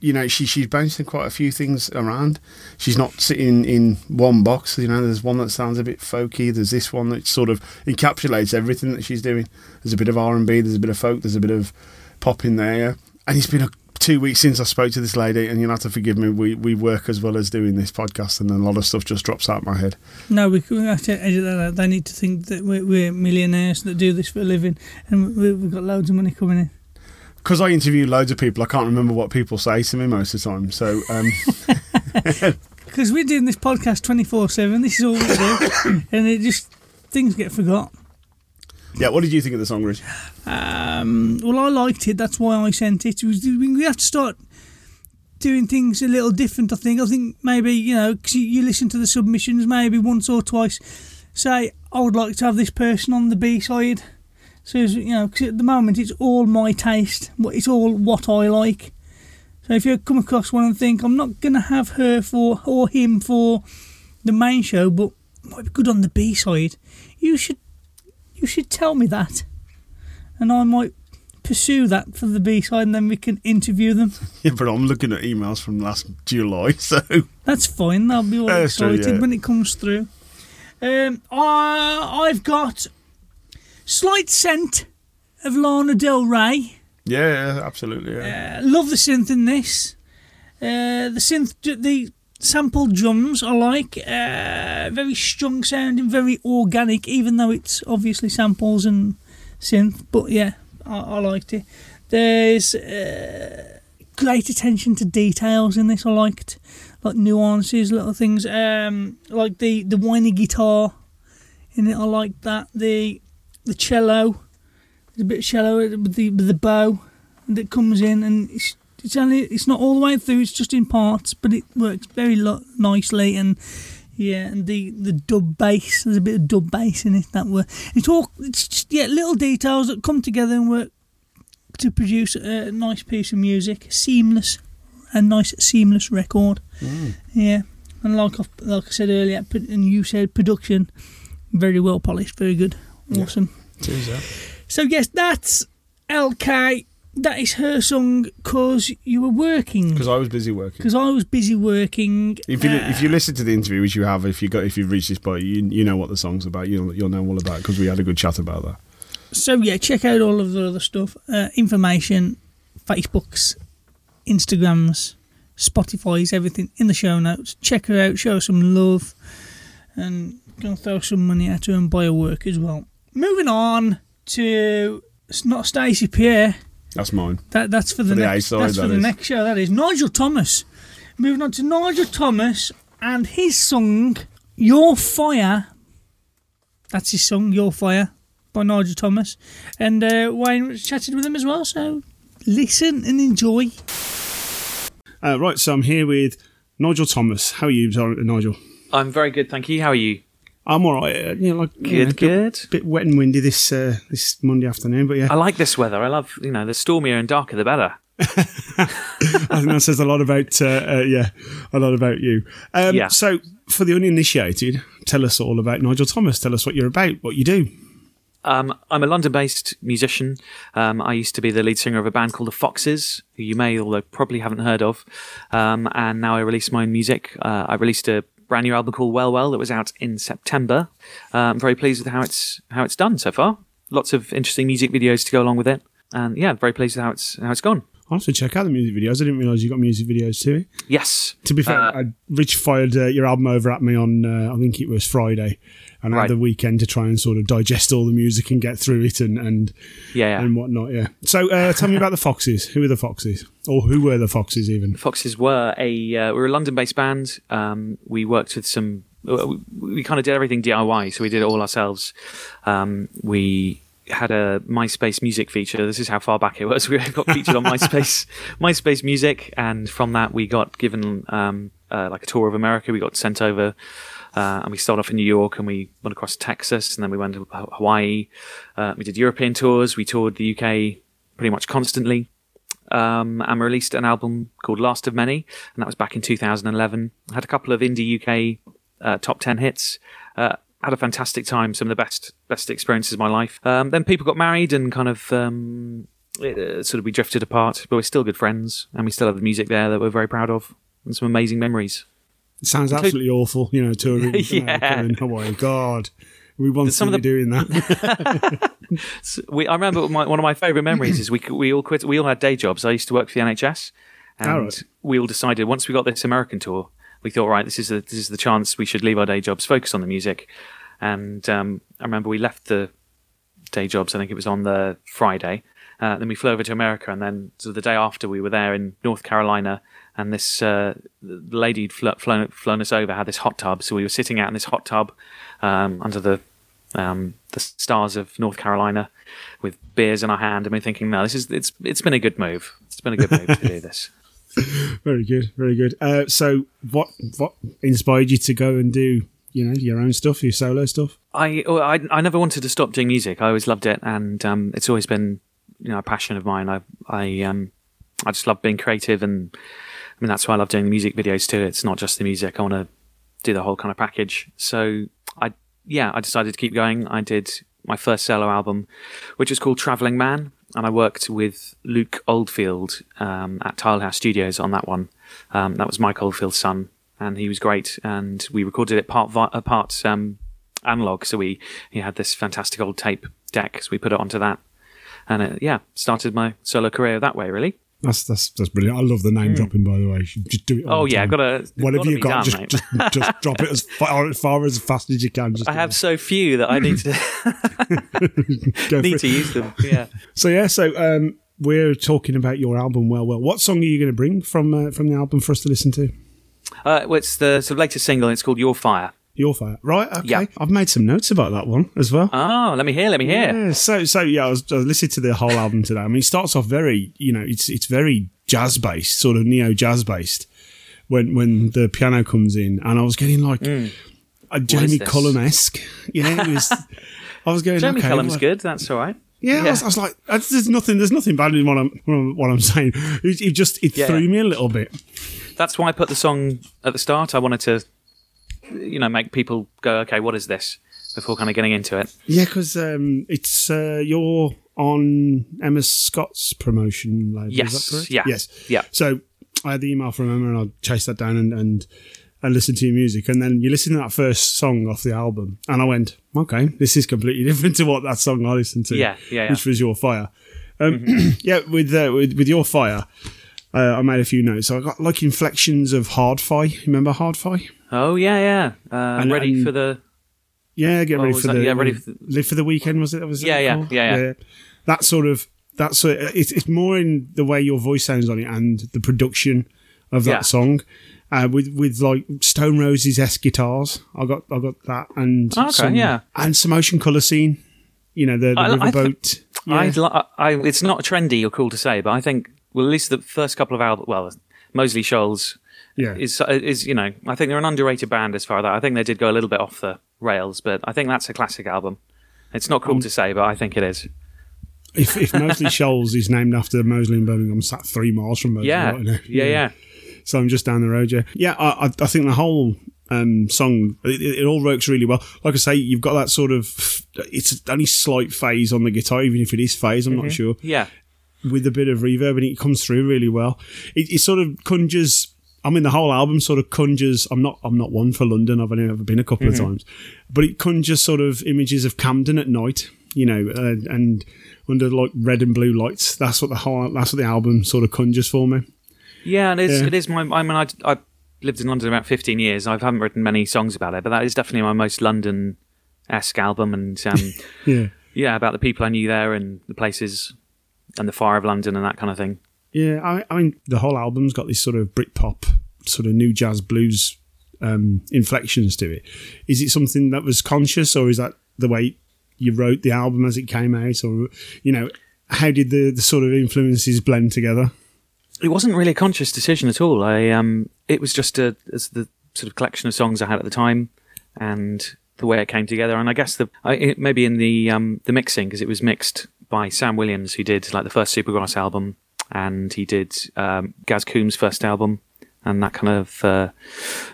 you know, she she's bouncing quite a few things around. She's not sitting in one box. You know, there's one that sounds a bit folky. There's this one that sort of encapsulates everything that she's doing. There's a bit of R and B. There's a bit of folk. There's a bit of pop in there, and it's been a two weeks since I spoke to this lady, and you'll have to forgive me. We we work as well as doing this podcast, and a lot of stuff just drops out of my head. No, we, we have to edit that out. They need to think that we're, we're millionaires that do this for a living, and we, we've got loads of money coming in. Because I interview loads of people, I can't remember what people say to me most of the time. So, um, Because we're doing this podcast twenty four seven. This is all we do, and it just things get forgot. Yeah, what did you think of the song, Rich? Um, well, I liked it. That's why I sent it. It was- We have to start doing things a little different. I think. I think maybe you know, 'cause you, listen to the submissions maybe once or twice. Say, I would like to have this person on the B side. So you know, because at the moment it's all my taste. It's all what I like. So if you come across one and think I'm not gonna have her for or him for the main show, but might be good on the B side, you should you should tell me that and I might pursue that for the B side, and then we can interview them. Yeah, but I'm looking at emails from last July, so That's fine. They'll be all true, excited yeah. when it comes through. Um, I, I've got slight scent of Lana Del Rey. yeah, absolutely. Yeah. Uh, love the synth in this. Uh, the synth, the sample drums I like. Uh, very strong sounding, very organic, even though it's obviously samples and synth. But yeah, I, I liked it. There's uh, great attention to details in this. I liked like nuances, little things. Um, like the the whiny guitar in it. I liked that. The the cello. There's a bit cello with the with the bow that comes in, and it's it's only it's not all the way through. It's just in parts, but it works very lo- nicely. And yeah, and the the dub bass. There's a bit of dub bass in it that were. It's all it's just yeah little details that come together and work to produce a nice piece of music. Seamless, a nice seamless record. Mm. Yeah, and like I, like I said earlier, and you said production, very well polished, very good, awesome. So yes, that's Elkae. That is her song "Cause You Were Working." Because I was busy working. Because I was busy working. If you uh, if you listen to the interview, which you have, if you got if you've reached this point, you you know what the song's about. You'll you'll know all about because we had a good chat about that. so yeah, check out all of the other stuff, uh, information, Facebooks, Instagrams, Spotify's, everything in the show notes. Check her out, show her some love, and go throw some money at her and buy her work as well. Moving on to it's not Stacey Pierre. That's mine. That that's for the, For the next. A-side, that's for that the next show. That is Nigel Thomas. Moving on to Nigel Thomas and his song "Your Fire." That's his song "Your Fire" by Nigel Thomas, and uh, Wayne chatted with him as well. So listen and enjoy. Uh, right, so I'm here with Nigel Thomas. How are you, Nigel? I'm very good, thank you. How are you? I'm all right. Uh, you know, like you know, Good, good. bit wet and windy this uh, this Monday afternoon, but yeah, I like this weather. I love, you know, the stormier and darker the better. I think that says a lot about uh, uh, yeah, a lot about you. Um, Yeah. So, for the uninitiated, tell us all about Nigel Thomas. Tell us what you're about, what you do. Um, I'm a London-based musician. Um, I used to be the lead singer of a band called the Foxes, who you may, although probably haven't heard of. Um, and now I release my own music. Uh, I released a brand new album called Well Well that was out in September. Uh, I'm very pleased with how it's how it's done so far. Lots of interesting music videos to go along with it, and yeah, very pleased with how it's how it's gone. I'll have to check out the music videos. I didn't realise you got music videos too. Yes, To be fair, Uh, I, Rich fired uh, your album over at me on, uh, I think it was Friday, and Right. had the weekend to try and sort of digest all the music and get through it and and, yeah, yeah. and whatnot. Yeah. So, uh, tell me about the Foxes. Who are the Foxes, or who were the Foxes even? Foxes were a uh, we were a London-based band. Um, we worked with some. We, we kind of did everything DIY, so we did it all ourselves. Um, we had a MySpace music feature. This is how far back it was. We got featured on MySpace, MySpace Music, and from that we got given um, uh, like a tour of America. We got sent over. Uh, and we started off in New York, and we went across Texas, and then we went to Hawaii. Uh, we did European tours. We toured the UK pretty much constantly um, and we released an album called Last of Many, and that was back in 2011. Had a couple of indie UK uh, top 10 hits. Uh, had a fantastic time, some of the best best experiences of my life. Um, then people got married and kind of um, it, uh, sort of we drifted apart, but we're still good friends, and we still have the music there that we're very proud of, and some amazing memories. It sounds absolutely awful, you know, touring Yeah. America and Hawaii. God, We want Some to of the- doing that. we, I remember my, one of my favourite memories is we we all quit. We all had day jobs. I used to work for the NHS, and All right. we all decided once we got this American tour, we thought, right, this is the, this is the chance we should leave our day jobs, focus on the music. And um, I remember we left the day jobs. I think it was on the Friday. Uh, then we flew over to America, and then so the day after we were there in North Carolina, and this uh, lady who'd fl- flown, flown us over had this hot tub, so we were sitting out in this hot tub um, under the um, the stars of North Carolina with beers in our hand, and we're thinking, no, this is it's it's been a good move. It's been a good move to do this. very good, very good. Uh, so, what what inspired you to go and do you know your own stuff, your solo stuff? I, oh, I I never wanted to stop doing music. I always loved it, and um, it's always been you know a passion of mine. I I um I just love being creative, and mean that's why I love doing music videos too. It's not just the music. I want to do the whole kind of package. So I yeah I decided to keep going. I did my first solo album, which was called Traveling Man, and I worked with Luke Oldfield um, at Tilehouse Studios on that one. Um, that was Mike Oldfield's son, and he was great. And we recorded it part vi- uh, part um, analog. So we he had this fantastic old tape deck, so we put it onto that, and it, yeah, started my solo career that way. Really. That's that's that's brilliant. I love the name dropping. By the way, just do it. all Oh yeah, time. gotta Whatever gotta you got, done, just, just just drop it as far, as far as fast as you can. Just I have it. so few that I need to need to use them. Yeah. So yeah, so um, we're talking about your album. Well, well, what song are you going to bring from uh, from the album for us to listen to? Uh, well, it's the sort of latest single. It's called Your Fire. Your Fire, right? Okay, Yeah. I've made some notes about that one as well. Oh, let me hear. Let me hear. Yeah, so so yeah, I was, I was listening to the whole album today. I mean, it starts off very, you know, it's it's very jazz based, sort of neo jazz based. When when the piano comes in, and I was getting like hmm. a Jamie? Cullum esque. It was. I was going. Jeremy okay, Cullum's well- good. That's all right. Yeah, I, was, I was like, there's nothing, there's nothing bad in what I'm what I'm, what I'm saying. It, it just it Yeah. threw me a little bit. That's why I put the song at the start. I wanted to, you know, make people go, okay, what is this? Before kind of getting into it. Yeah, because um, it's uh, you're on Emma Scott's promotion label. Yes, is that correct? yeah, Yes. yeah. So I had the email from Emma, and I chased that down and and and listened to your music, and then you listen to that first song off the album, and I went, okay, this is completely different to what that song I listened to. Yeah, yeah, yeah. Which was Your Fire. Um, yeah, with, uh, with with Your Fire. Uh, I made a few notes. So I got like inflections of Hard-Fi. Remember Hard-Fi? Oh yeah, yeah. Uh, And- ready and- for the Yeah, get ready for that? the Yeah, ready for the- live for the weekend. Was it? Was it Yeah, yeah, yeah, yeah. That sort of that's sort of- it's it's more in the way your voice sounds on it and the production of that Yeah. song. Uh, with with like Stone Roses esque guitars, I got I got that and Okay, some, yeah. and some Ocean Colour Scene. You know the, the I- I th- yeah. I, I, it's not trendy or cool to say, but I think well, at least the first couple of albums, well, Moseley Shoals yeah, is is you know, I think they're an underrated band as far as that. I think they did go a little bit off the rails, but I think that's a classic album. It's not Um, cool to say, but I think it is. if if Moseley Shoals is named after Moseley and Birmingham, I'm sat three miles from Moseley. Yeah, right now. yeah, yeah. So I'm just down the road. Yeah, yeah. I, I, think the whole um, song it, it all works really well. Like I say, you've got that sort of it's only slight phase on the guitar, even if it is phase. I'm not sure Yeah, with a bit of reverb, and it comes through really well. It, it sort of conjures. I mean, the whole album sort of conjures. I'm not. I'm not one for London. I've only ever been a couple of times, but it conjures sort of images of Camden at night. You know, uh, and under like red and blue lights. That's what the whole. That's what the album sort of conjures for me. yeah, and it's, Yeah. it is my. I mean, I, I lived in London about 15 years. I haven't written many songs about it, but that is definitely my most London esque album, and um, Yeah. yeah, about the people I knew there and the places and the fire of London and that kind of thing. Yeah, I, I mean, the whole album's got this sort of Britpop, sort of new jazz blues um, inflections to it. Is it something that was conscious, or is that the way you wrote the album as it came out, or you know, how did the, the sort of influences blend together? It wasn't really a conscious decision at all. I um, it was just a as the sort of collection of songs I had at the time, and the way it came together. And I guess the I, it, maybe in the um, the mixing because it was mixed by Sam Williams, who did like the first Supergrass album, and he did um, Gaz Coombs' first album, and that kind of uh,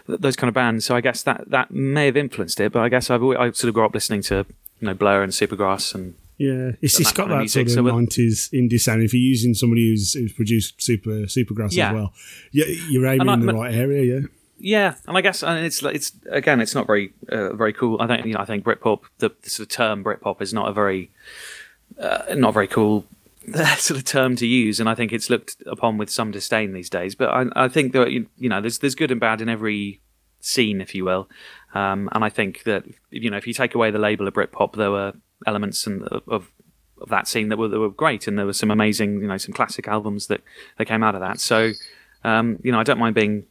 those kind of bands. So I guess that that may have influenced it. But I guess I've always, I sort of grew up listening to you know Blur and Supergrass and Yeah, it's, it's got kind of that music, sort so of nineties indie sound. If you're using somebody who's, who's produced super supergrass Yeah. as well, yeah, you're aiming I- in the right area. Yeah, Yeah, and I guess and it's it's again, it's not very uh, very cool. I think you know, I think Britpop, the, the sort of term Britpop, is not a very uh, not very cool sort of term to use, and I think it's looked upon with some disdain these days. But I, I think that you know, there's there's good and bad in every scene, if you will. Um, and I think that you know, if you take away the label of Britpop, there were elements and of of that scene that were that were great, and there were some amazing, you know, some classic albums that that came out of that. So, um, you know, I don't mind being.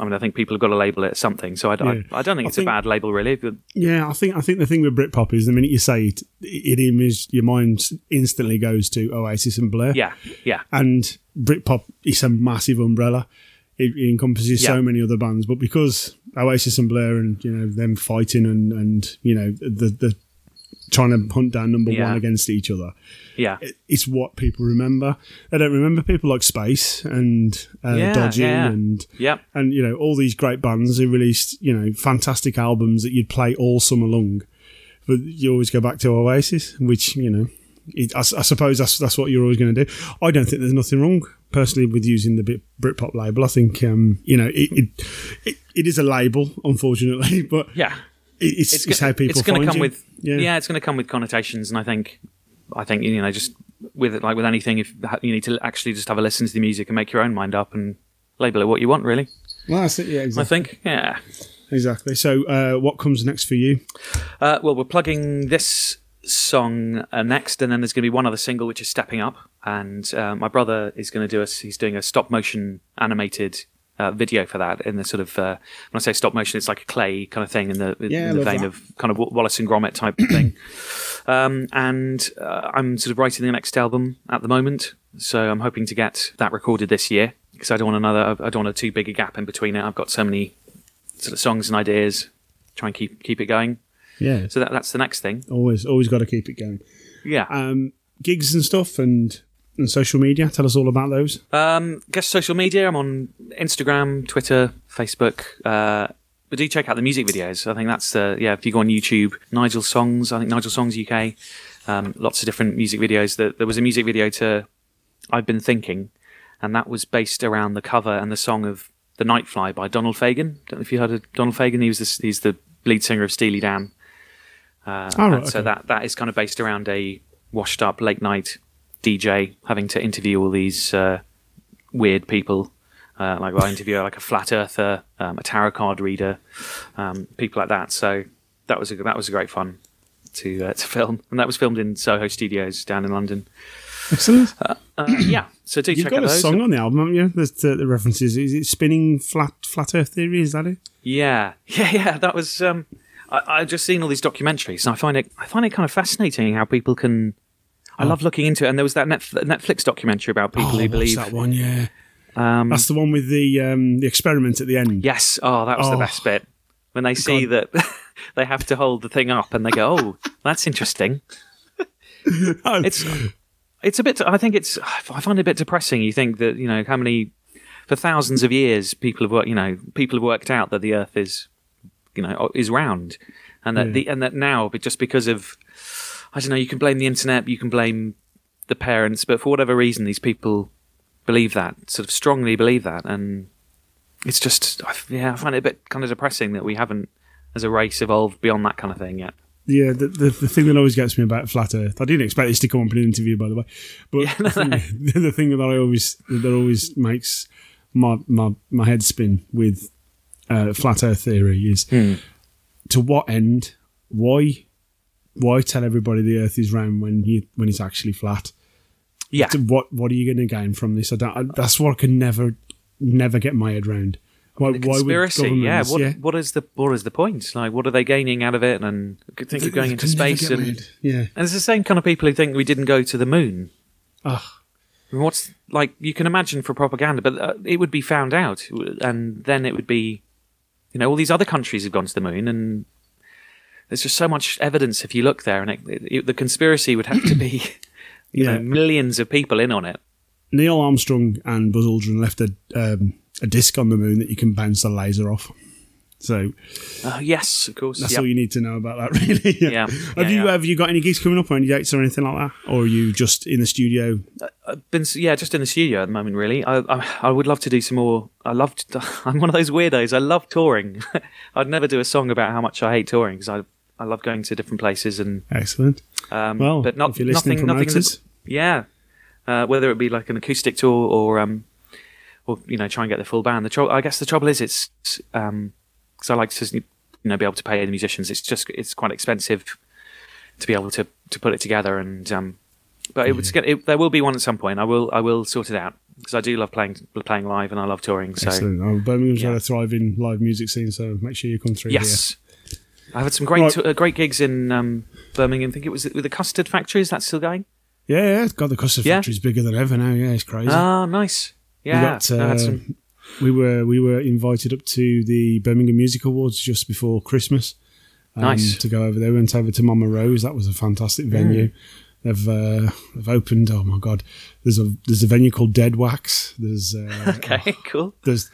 I mean, I think people have got to label it something. So I, I- Yeah. I, don't think I it's think- a bad label, really. But Yeah, I think I think the thing with Britpop is the minute you say it, it image your mind instantly goes to Oasis and Blur. yeah, yeah, and Britpop is a massive umbrella. It, it encompasses Yeah. so many other bands, but because Oasis and Blur and you know them fighting and and you know the the trying to hunt down number Yeah. one against each other, yeah, it's what people remember. They don't remember people like Space and uh, Yeah, Dodgy yeah. and yeah. and you know all these great bands who released you know fantastic albums that you'd play all summer long. But you always go back to Oasis, which you know, it, I, I suppose that's that's what you're always going to do. I don't think there's nothing wrong personally with using the Britpop label. I think um, you know it it, it it is a label, unfortunately, but Yeah. It, it's, it's, go- how people it's gonna come you. with yeah. yeah. it's going to come with connotations and i think i think you know just with it like with anything if you need to actually just have a listen to the music and make your own mind up and label it what you want really Well, that's it. Yeah, exactly. i think yeah exactly. So, uh, what comes next for you? uh, well we're plugging this song uh, next and then there's going to be one other single which is stepping up and uh, my brother is going to do us he's doing a stop motion animated uh, video for that in the sort of uh, when I say stop motion, it's like a clay kind of thing in the, Yeah, in the vein that. of kind of Wallace and Gromit type thing. Um, and uh, I'm sort of writing the next album at the moment, so I'm hoping to get that recorded this year because I don't want another. I don't want a too big a gap in between it. I've got so many sort of songs and ideas. Try and keep keep it going. Yeah, So that, that's the next thing. always always got to keep it going. Yeah. Um, gigs and stuff and and social media. Tell us all about those. Um, guess social media. I'm on Instagram, Twitter, Facebook. Uh, but do check out the music videos. I think that's the yeah. If you go on YouTube, Nigel Songs. I think Nigel Songs UK. Um, lots of different music videos. There, there was a music video to I've been thinking, and that was based around the cover and the song of "The Nightfly" by Donald Fagen. Don't know if you heard of Donald Fagen. He was this, he's the lead singer of Steely Dan. Uh, Oh, right, and so that that is kind of based around a washed up late night DJ having to interview all these uh, weird people. Uh, like I interview like a flat earther, um, a tarot card reader, um, people like that. So that was a, that was a great fun to uh, to film, and that was filmed in Soho Studios down in London. Excellent. Uh, yeah, so do You've check got out a those. song on the album, haven't you? There's uh, the references. Is it spinning flat flat Earth theory? Is that it? Yeah, yeah, yeah. That was. Um, I, I've just seen all these documentaries, and I find it. I find it kind of fascinating how people can. I love looking into it, and there was that Netflix documentary about people Oh, who believe. that one? Yeah, that's the one with the um, the experiment at the end. Yes. Oh, that was the Oh. best bit when they see that they have to hold the thing up, and they go, "Oh, that's interesting." Oh, It's it's a bit. I think it's. I find it a bit depressing. You think that you know how many for thousands of years people have worked. You know, people have worked out that the Earth is, you know, is round, and that the and that now, but just because of, I don't know. You can blame the internet. You can blame the parents, but for whatever reason, these people believe that, sort of strongly believe that, and it's just, yeah, I find it a bit kind of depressing that we haven't, as a race, evolved beyond that kind of thing yet. yeah. The, the the thing that always gets me about flat Earth. I didn't expect this to come up in an interview, by the way. But the, thing, the thing that I always that always makes my my my head spin with uh, flat Earth theory is Hmm. to what end? Why? Why tell everybody the Earth is round when you when it's actually flat? Yeah, to what what are you going to gain from this? I don't. I, that's what I can never never get my head around. Why, the why would conspiracy. Yeah, what what is the what is the point? Like, what are they gaining out of it? And I think of going into space, and, yeah. and it's the same kind of people who think we didn't go to the moon. Ugh. I mean, What's like you can imagine for propaganda, but uh, it would be found out, and then it would be, you know, all these other countries have gone to the moon, and there's just so much evidence if you look there, and it, it, the conspiracy would have to be, you Yeah. know, millions of people in on it. Neil Armstrong and Buzz Aldrin left a um, a disc on the moon that you can bounce a laser off. So Uh, yes, of course. that's Yep. all you need to know about that, really. Yeah. Have Yeah, you yeah. have you got any gigs coming up or any dates or anything like that, or are you just in the studio? I've been yeah just in the studio at the moment really I, I I would love to do some more I love I'm one of those weirdos I love touring I'd never do a song about how much I hate touring because I I love going to different places and Excellent. um Well, but not if you're listening, nothing nothing promoters. yeah uh, whether it be like an acoustic tour or um or you know try and get the full band the trouble I guess the trouble is it's um because I like to you know be able to pay the musicians it's just it's quite expensive to be able to to put it together and um but it, would get it, there will be one at some point. I will I will sort it out because I do love playing playing live and I love touring. So Excellent. Oh, Birmingham's yeah. got a thriving live music scene, so make sure you come through. yes, I've had some great Right. tou- uh, great gigs in um, Birmingham. I think it was with the Custard Factory. Is that still going? Yeah, yeah. God, the custard Yeah. factory's bigger than ever now. Yeah, it's crazy. Ah, nice. Yeah, we got, uh, some- we were we were invited up to the Birmingham Music Awards just before Christmas. um, Nice. to go over there. We went over to Mama Roux's. That was a fantastic venue. Mm. They've uh, they've opened. Oh my god! There's a there's a venue called Dead Wax. There's uh, okay, cool. there's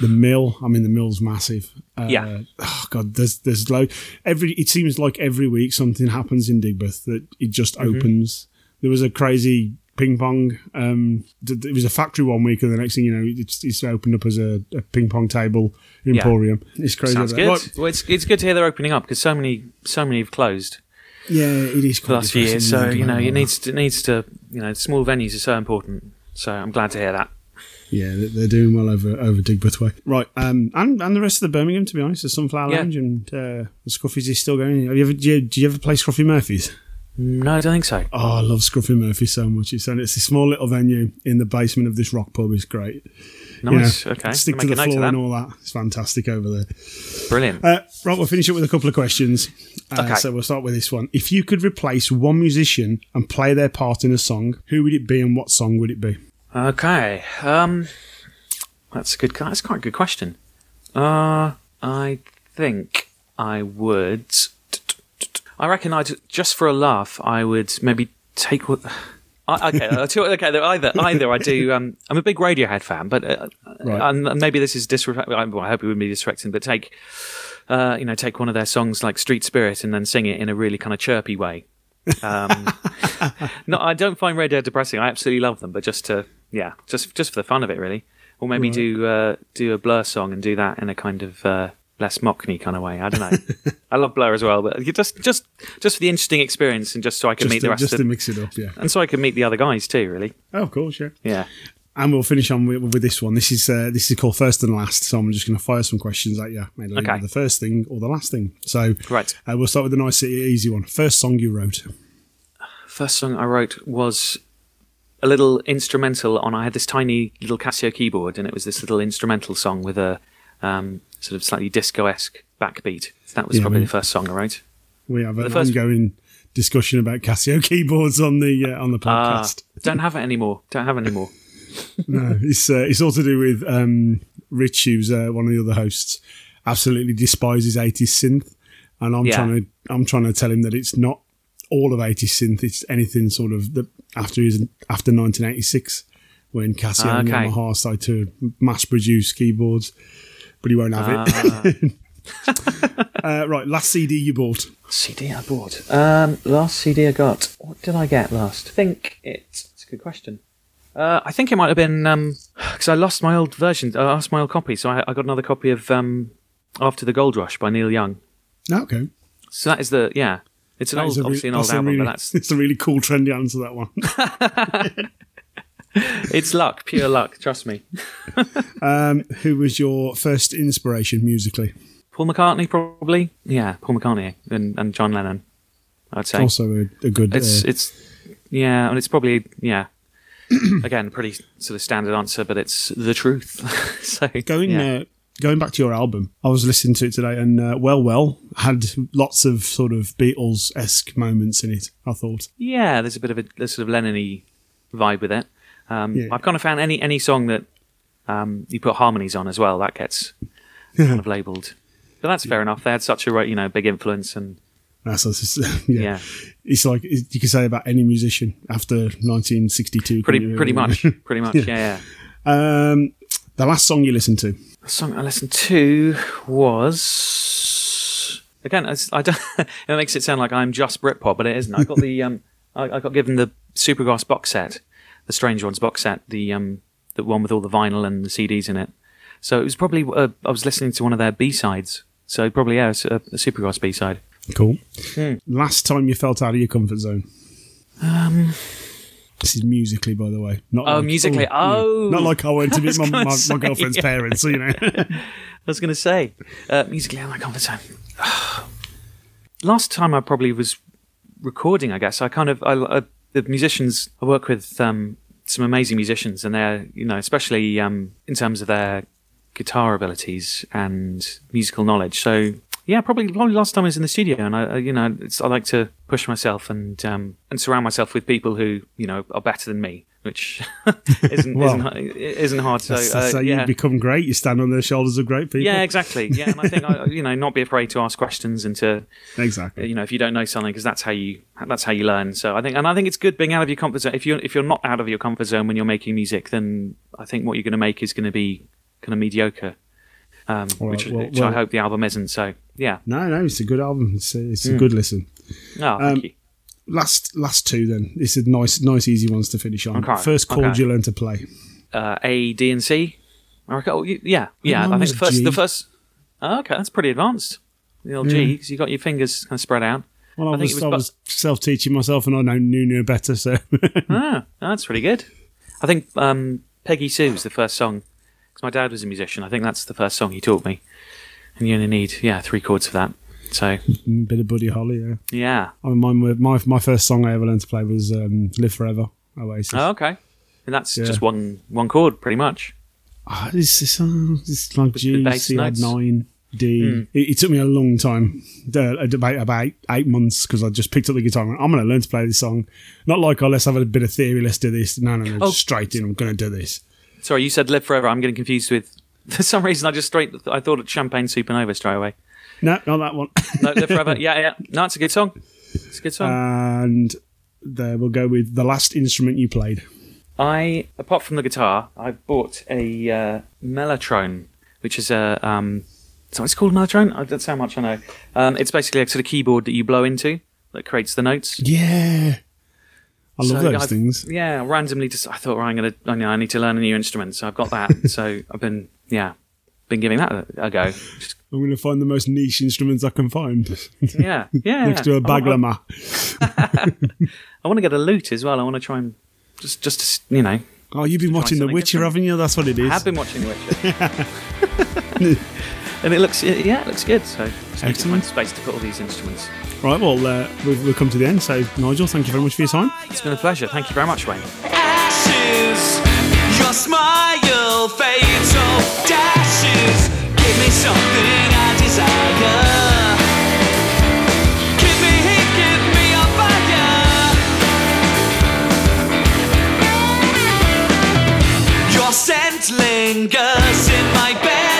the mill. I mean, the mill's massive. Uh, Yeah. Oh god, there's there's lo- every. It seems like every week something happens in Digbeth that it just Mm-hmm. opens. There was a crazy ping pong. Um, it was a factory one week, and the next thing you know, it's, it's opened up as a, a ping pong table emporium. It's crazy. Sounds good. Right, Well, it's it's good to hear they're opening up because so many so many have closed yeah, it is. quite last few years. So you know, it? it needs to, it needs to you know, small venues are so important. So I'm glad to hear that. Yeah, they- they're doing well over over Digbeth way. Right, um, and and the rest of the Birmingham, to be honest, the Sunflower Yeah. Lounge and uh, the Scruffy's is still going. Have you ever? Do you, do you ever play Scruffy Murphy's? No, I don't think so. Oh, I love Scruffy Murphy so much. It's it's a small little venue in the basement of this rock pub. It's great. You know, Nice. okay. Stick I'll to the a note of floor that. and all that. It's fantastic over there. Brilliant. Uh, right, we'll finish up with a couple of questions. Uh, Okay. So we'll start with this one. If you could replace one musician and play their part in a song, who would it be and what song would it be? Okay. Um, that's a good. That's quite a good question. Uh, I think I would. I reckon I'd just for a laugh. I would maybe take what. I, okay, I'll tell you- okay. Either either I do. Um, I'm a big Radiohead fan, but uh, Right. and maybe this is disrespect. I, well, I hope it wouldn't be disrespecting, but take. Uh, you know, take one of their songs like "Street Spirit" and then sing it in a really kind of chirpy way. Um, no, I don't find Radiohead depressing. I absolutely love them, but just to yeah, just just for the fun of it, really. Or maybe do uh, do a Blur song and do that in a kind of uh, less Mockney kind of way. I don't know. I love Blur as well, but just just just for the interesting experience and just so I can Just, meet the rest just of to mix it up, yeah. and so I can meet the other guys too. Really, Oh, of course, yeah. yeah. And we'll finish on with, with this one. This is uh, this is called first and last. So I'm just going to fire some questions at you. Maybe Okay. the first thing or the last thing. So Right. uh, we'll start with a nice easy one. First song you wrote. First song I wrote was a little instrumental on. I had this tiny little Casio keyboard, and it was this little instrumental song with a um, sort of slightly disco esque backbeat. That was Yeah, probably we- the first song I wrote. We have an The first- ongoing discussion about Casio keyboards on the uh, on the Ah, podcast. don't have it anymore. Don't have it anymore. no, it's uh, it's all to do with um, Rich, who's uh, one of the other hosts. Absolutely despises 80s synth, and I'm Yeah. trying to I'm trying to tell him that it's not all of 80s synth. It's anything sort of the after his, after 1986 when Casio Ah, and okay. Yamaha started to mass produce keyboards, but he won't have Ah. it. uh, right, last CD you bought. CD I bought. Um, last CD I got. What did I get last? I think it's. It's a good question. Uh, I think it might have been because I lost my old version. I lost my old copy, so I, I got another copy of um, After the Gold Rush by Neil Young. Okay, So that is the yeah. It's an That old, is a re- obviously an old album, really, but that's it's a really cool, trendy answer that one. it's luck, pure luck. Trust me. Um, who was your first inspiration musically? Paul McCartney, probably. Yeah, Paul McCartney and, and John Lennon. I'd say Also a, a good. it's uh, it's yeah, and it's probably yeah. Again, pretty sort of standard answer, but it's the truth. so Going yeah. uh, going back to your album, I was listening to it today, and uh, Well Well had lots of sort of Beatles esque moments in it. I thought. Yeah, there's a bit of a sort of Lennon-y vibe with it. Um, Yeah. I've kind of found any any song that um, you put harmonies on as well that gets kind of labelled. But that's fair enough. They had such a you know big influence, and That's, that's yeah. yeah, It's like you could say about any musician after 1962. pretty pretty much, pretty much, yeah, yeah. Um, The last song you listened to. The song I listened to was again. I don't. it makes it sound like I'm just Britpop, but it isn't. I got the um. I, I got given the Supergrass box set, the Strange Ones box set, the um, the one with all the vinyl and the CDs in it. So it was probably uh, I was listening to one of their B sides. So probably yeah, it's a, a Supergrass B side. Cool. Last time you felt out of your comfort zone. Um. This is musically, by the way. Not Oh, like- musically. yeah. Oh. not like I went to meet my, my, say, my girlfriend's yeah. parents. You know. I was going to say, uh, musically, I'm like comfort zone. Last time I probably was recording, I guess. I kind of, I, I, the musicians, I work with um, some amazing musicians, and they're, you know, especially um, in terms of their guitar abilities and musical knowledge. So, yeah, probably, probably last time I was in the studio, and I, I you know, it's, I like to push myself and um, and surround myself with people who, you know, are better than me, which isn't Well, isn't, isn't hard. So, That's, that's uh, yeah. you become great. You stand on the shoulders of great people. Yeah, exactly. Yeah, and I think I, you know, not be afraid to ask questions and to, exactly. you know, if you don't know something, because that's how you that's how you learn. So I think, and I think it's good being out of your comfort zone. If you're if you're not out of your comfort zone when you're making music, then I think what you're going to make is going to be kind of mediocre, um, right, which, well- which I hope the album isn't. So yeah, No, no, it's a good album. It's a, it's a Mm. good listen. oh, thank Um, you. Last, last two then. It's a nice, nice, easy ones to finish on. Okay, First chord okay. you learn to play. Uh, A, D, and C. I reckon, oh, yeah, yeah. I think the first, G. the first. Oh, okay, that's pretty advanced. The old G, because you got your fingers kind of spread out. Well, I, I think was, was I was self-teaching myself, and I know knew knew better. So ah, that's pretty good. I think um, Peggy Sue's the first song because my dad was a musician. I think that's the first song he taught me, and you only need yeah three chords for that. So a bit of Buddy Holly. Yeah, yeah, I mean, were, my my first song I ever learned to play was um, "Live Forever" Oasis. oh, okay, and that's Yeah. just one one chord pretty much. Ah, it's, it's, uh, it's like G, had nine, D. Mm. It, it took me a long time, uh, about about eight, eight months, because I just picked up the guitar. and went, I'm going to learn to play this song. Not like, oh, let's have a bit of theory, let's do this. No, no, no, Oh. just straight in. I'm going to do this. Sorry, you said "Live Forever." I'm getting confused with. For some reason, I just straight. I thought of Champagne Supernova straight away. No, not that one. No, "Live Forever." Yeah, yeah. No, it's a good song. It's a good song. and there we'll go with the last instrument you played. I, apart from the guitar, I bought a uh, Mellotron, which is a. Um, so it's called Mellotron. That's how much I know. Um, it's basically a sort of keyboard that you blow into that creates the notes. Yeah. I love So those I've- things. Yeah, randomly just I thought, well, I'm gonna, I, know, I need to learn a new instrument, so I've got that. so I've been, yeah, been giving that a, a go. Just- I'm going to find the most niche instruments I can find yeah, yeah. next to a baglama. I, want to get a lute as well. I want to try and just, just to you know, Oh, you've been watching The Witcher, different. haven't you? That's what it is. I have been watching The Witcher. and it looks, yeah, it looks good. So just Excellent. space to put all these instruments. Right, well, uh, we've, we've come to the end. So, Nigel, thank you very much for your time. It's been a pleasure. Thank you very much, Wayne. ashes. Your smile fades so dashes. Give me something I desire. Give me give me a fire. Your scent lingers in my bedroom,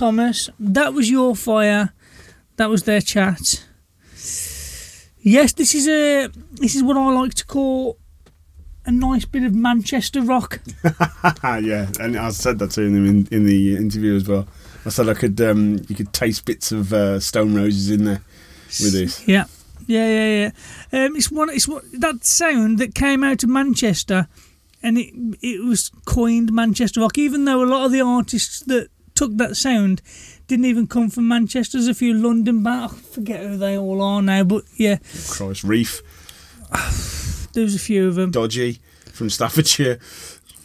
Thomas. That was your fire. That was their chat. Yes, this is a this is what I like to call a nice bit of Manchester rock. Ah, yeah, and I said that to him in, in the interview as well. I said I could, um, you could taste bits of uh, Stone Roses in there with this. Yeah, yeah, yeah, yeah. Um, it's one. It's what that sound that came out of Manchester, and it it was coined Manchester rock. Even though a lot of the artists that took that sound didn't even come from Manchester. There's a few London bands. I forget who they all are now, but yeah, Christ, Reef, there's a few of them. Dodgy from Staffordshire,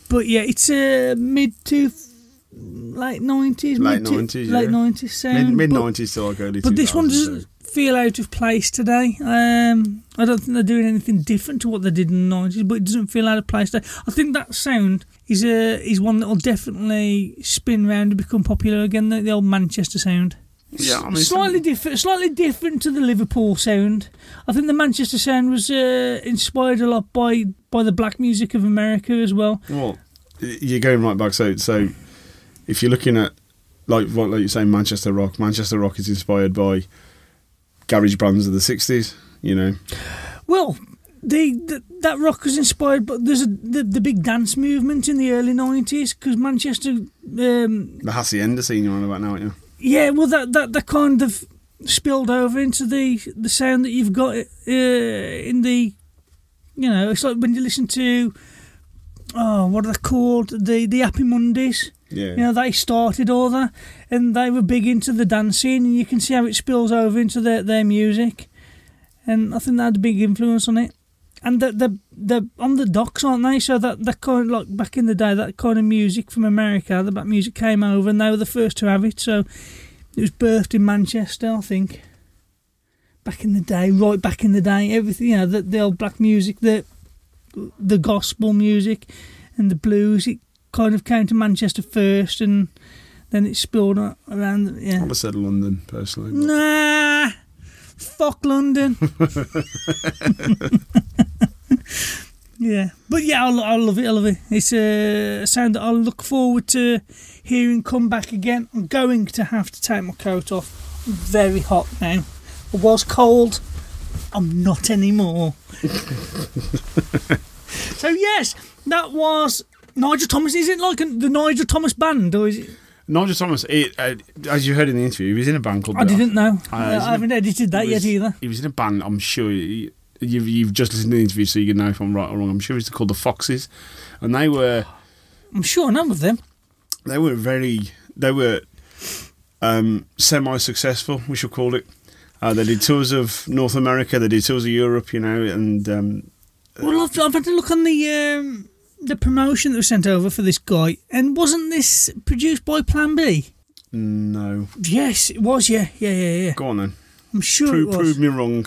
But yeah, it's a mid to late nineties, Late 90s, late yeah. nineties sound. mid nineties to like early. But this one doesn't so. feel out of place today. Um, I don't think they're doing anything different to what they did in the nineties, but it doesn't feel out of place today. I think that sound is a is one that will definitely spin round and become popular again. The, the old Manchester sound. Yeah, I mean, slightly different, slightly different to the Liverpool sound. I think the Manchester sound was uh, inspired a lot by by the black music of America as well. Well, you're going right back. So, so if you're looking at like what like you're saying, Manchester rock. Manchester rock is inspired by garage bands of the '60s. You know, Well, the, the that rock was inspired, but there's a the, the big dance movement in the early nineties because Manchester, um, the Hacienda scene you're on about now, aren't you? yeah, well that, that that kind of spilled over into the the sound that you've got uh, in the, you know, it's like when you listen to, oh, what are they called? The the Happy Mondays. Yeah. You know, they started all that, and they were big into the dancing, and you can see how it spills over into their, their music, and I think that had a big influence on it. And the the the on the docks, aren't they? So that that kind of like back in the day, that kind of music from America, the black music came over, and they were the first to have it. So it was birthed in Manchester, I think. Back in the day, right back in the day, everything you know, the, the old black music, the the gospel music, and the blues. It kind of came to Manchester first, and then it spilled around. I Yeah. would have said London personally. but- Nah, fuck London. yeah, but yeah, I, I love it. I love it. It's uh, a sound that I'll look forward to hearing come back again. I'm going to have to take my coat off. I'm very hot now. I was cold. I'm not anymore. so yes, that was Nigel Thomas. Is it like the Nigel Thomas band, or is it? Nigel Thomas, it, uh, as you heard in the interview, he was in a band called. I didn't know. Uh, I in a- haven't edited that he yet either. He was in a band. I'm sure he, you've you've just listened to the interview, so you can know if I'm right or wrong. I'm sure it's called the Foxes, and they were I'm sure none of them. they were very they were um, semi-successful, we should call it. Uh, they did tours of North America, they did tours of Europe, you know, and um, Well, I've, I've had to look on the um, the promotion that was sent over for this guy, and wasn't this produced by Plan B? no. Yes, it was. Yeah, yeah, yeah, yeah. Go on then, I'm sure prove, it was. prove me wrong.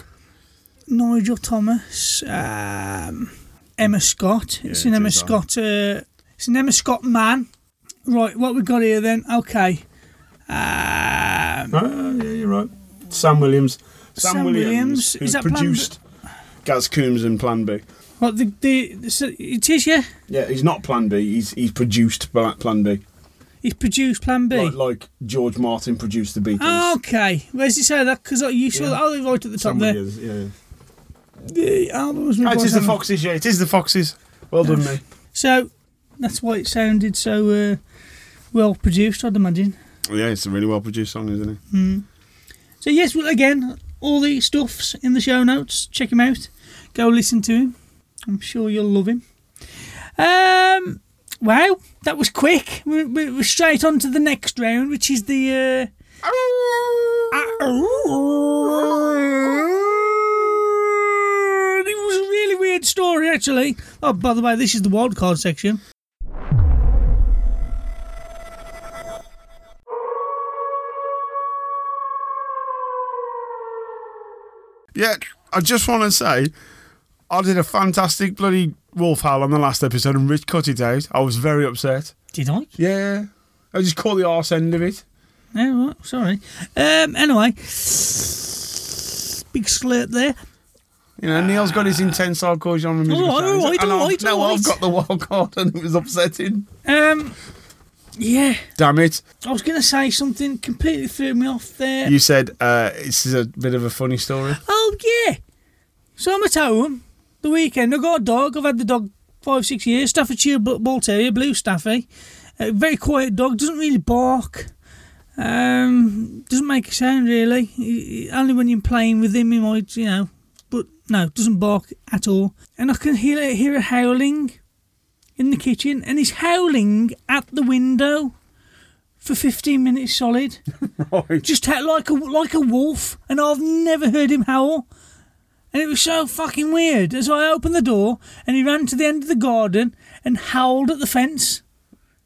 Nigel Thomas, um, Emma Scott. It's Yeah, an it Emma is, Scott. Uh, it's an Emma Scott man. Right, what we got here then? Okay. Um, Oh, yeah, you're right. Sam Williams. Sam Williams. who Is that Plan B? produced Gaz Coombes and Plan B. what the the so it is? Yeah, Yeah, he's not Plan B. He's he's produced Plan B. he's produced Plan B. Like, like George Martin produced the Beatles. Okay, where's he say that? Because you saw Yeah. that. Oh, right at the top Sam there. Williams, yeah. The album was Oh, it is the Foxes. Yeah, it is the Foxes. Well done, me. So that's why it sounded so uh, well produced, I'd imagine. Yeah, it's a really well produced song, isn't it? So yes, well again, all the stuff's in the show notes. Check him out. Go listen to him. I'm sure you'll love him. Um, wow, that was quick. We- we- We're straight on to the next round, which is the. Uh, it was a really weird story, actually. Oh, by the way, this is the wild card section. Yeah, I just want to say, I did a fantastic bloody wolf howl on the last episode, and Rich cut it out. I was very upset. Did I? Yeah, I just caught the arse end of it. Oh, right, sorry. Um, anyway, big slurp there. You know, Neil's got his intense hardcore genre music. All right, all right, all I've- right, now I've got the wild card, and it was upsetting. Um, Yeah, Damn it! I was going to say something completely threw me off there. You said uh, this is a bit of a funny story. Oh yeah. So I'm at home the weekend. I've got a dog. I've had the dog five, six years. Staffordshire Bull Terrier, blue Staffy. A very quiet dog. Doesn't really bark. Um, doesn't make a sound really. Only when you're playing with him, he might, you know. But no, doesn't bark at all. And I can hear hear a howling in the kitchen, and he's howling at the window for 15 minutes solid. Right. Just ha- like a like a wolf, and I've never heard him howl. And it was so fucking weird. And so I opened the door, and he ran to the end of the garden and howled at the fence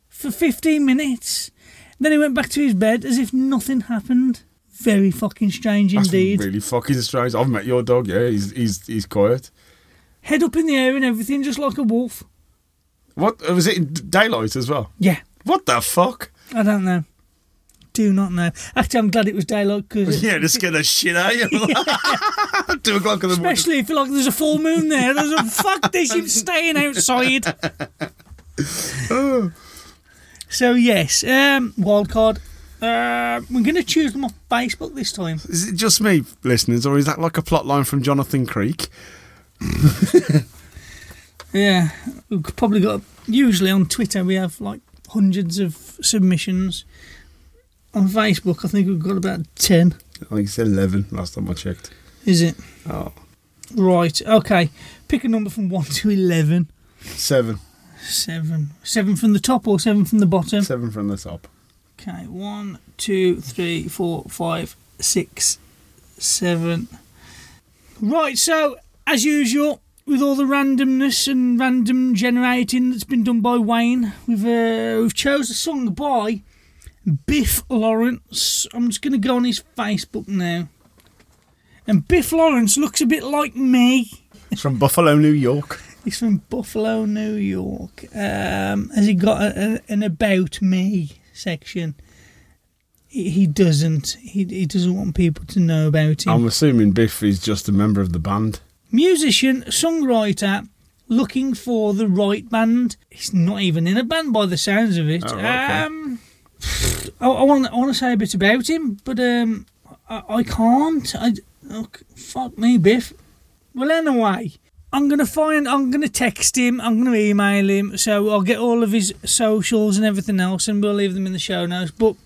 for 15 minutes. Then he went back to his bed as if nothing happened. Very fucking strange That's indeed. really fucking strange. I've met your dog. Yeah, he's he's he's quiet. Head up in the air and everything, just like a wolf. What was it? in daylight as well. Yeah, What the fuck? I don't know. Do not know. Actually, I'm glad it was daylight because Yeah, to scare the shit out of you. Two o'clock in the morning. Especially if like there's a full moon there. There's a fuck this, I'm staying outside. oh. so yes, um, wild card. Uh, we're gonna choose them off Facebook this time. Is it just me, listeners, or is that like a plot line from Jonathan Creek? Yeah, we've probably got. Usually on Twitter we have like hundreds of submissions. On Facebook, I think we've got about ten. I think it's eleven. Last time I checked. Is it Oh, right? Okay, pick a number from one to eleven. seven. Seven. Seven from the top or seven from the bottom? Seven from the top. Okay, one, two, three, four, five, six, seven. Right, so as usual, with all the randomness and random generating that's been done by Wayne, we've uh, we've chose a song by Biff Lawrence. I'm just going to go on his Facebook now, and Biff Lawrence looks a bit like me. He's from Buffalo, New York. He's from Buffalo, New York. Um, has he got a, a, an about me section? He, he doesn't. He, he doesn't want people to know about him. I'm assuming Biff is just a member of the band. Musician, songwriter, looking for the right band. He's not even in a band by the sounds of it. Oh, okay. Um, I, I want I want to say a bit about him, but um, I, I can't. I oh, fuck me, Biff. Well, anyway, I'm gonna find. I'm gonna text him. I'm gonna email him. So I'll get all of his socials and everything else, and we'll leave them in the show notes. But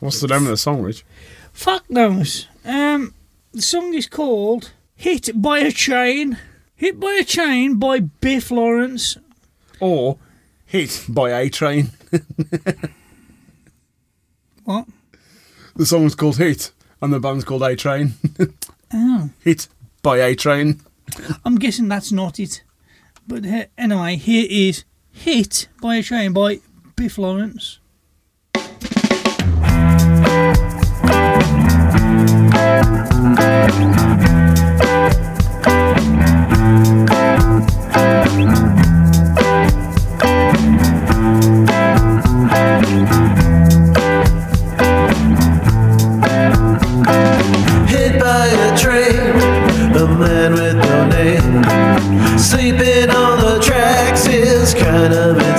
What's the name of the song, Rich? fuck knows. Um, the song is called "Hit by a Train." Hit by a Train by Biff Lawrence. Or Hit by A Train. What? The song's called Hit, and the band's called A Train. Oh, Hit by A Train. I'm guessing that's not it. But uh, anyway, here is "Hit by a Train" by Biff Lawrence.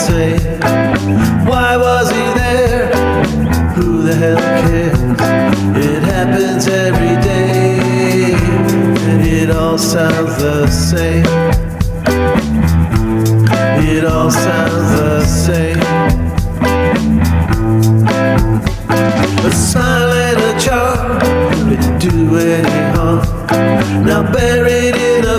Insane. Why was he there? Who the hell cares? It happens every day, and it all sounds the same. It all sounds the same. A smile and a charm didn't do any harm. Now buried in a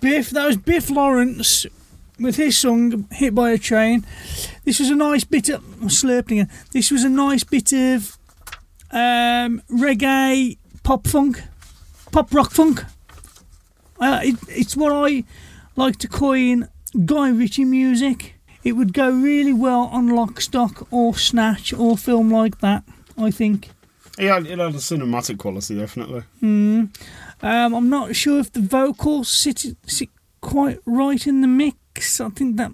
Biff. That was Biff Lawrence with his song "Hit by a Train." This was a nice bit of I'm slurping. Again. This was a nice bit of um, reggae, pop funk, pop rock funk. Uh, it, it's what I like to coin Guy Ritchie music. It would go really well on Lock, Stock, or Snatch, or film like that. I think. Yeah, it had a cinematic quality, definitely. Mm. Um, I'm not sure if the vocals sit, sit quite right in the mix. I think that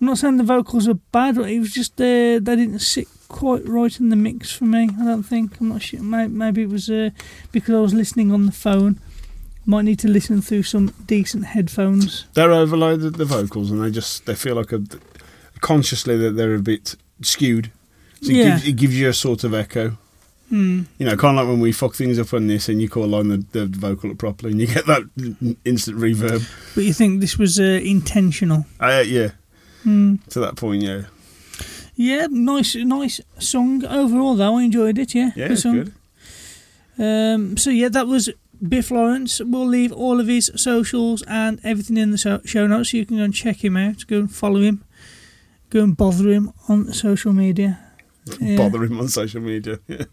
I'm not saying the vocals are bad, but it was just uh, they didn't sit quite right in the mix for me. I don't think. I'm not sure. Maybe, maybe it was uh, because I was listening on the phone. Might need to listen through some decent headphones. They're overloaded the vocals, and they just they feel like a consciously that they're a bit skewed. So it, Yeah. gives, it gives you a sort of echo. Hmm. You know, kind of like when we fuck things up on this, and you call on the, the vocal up properly, and you get that instant reverb. But you think this was uh, intentional? Uh, yeah, Hmm. to that point, yeah. Yeah, nice, nice song overall. Though I enjoyed it. Yeah, Yeah, good it's song. good. Um, so yeah, that was Biff Lawrence. We'll leave all of his socials and everything in the show notes, so you can go and check him out. Go and follow him. Go and bother him on social media. Yeah. Bother him on social media. Yeah.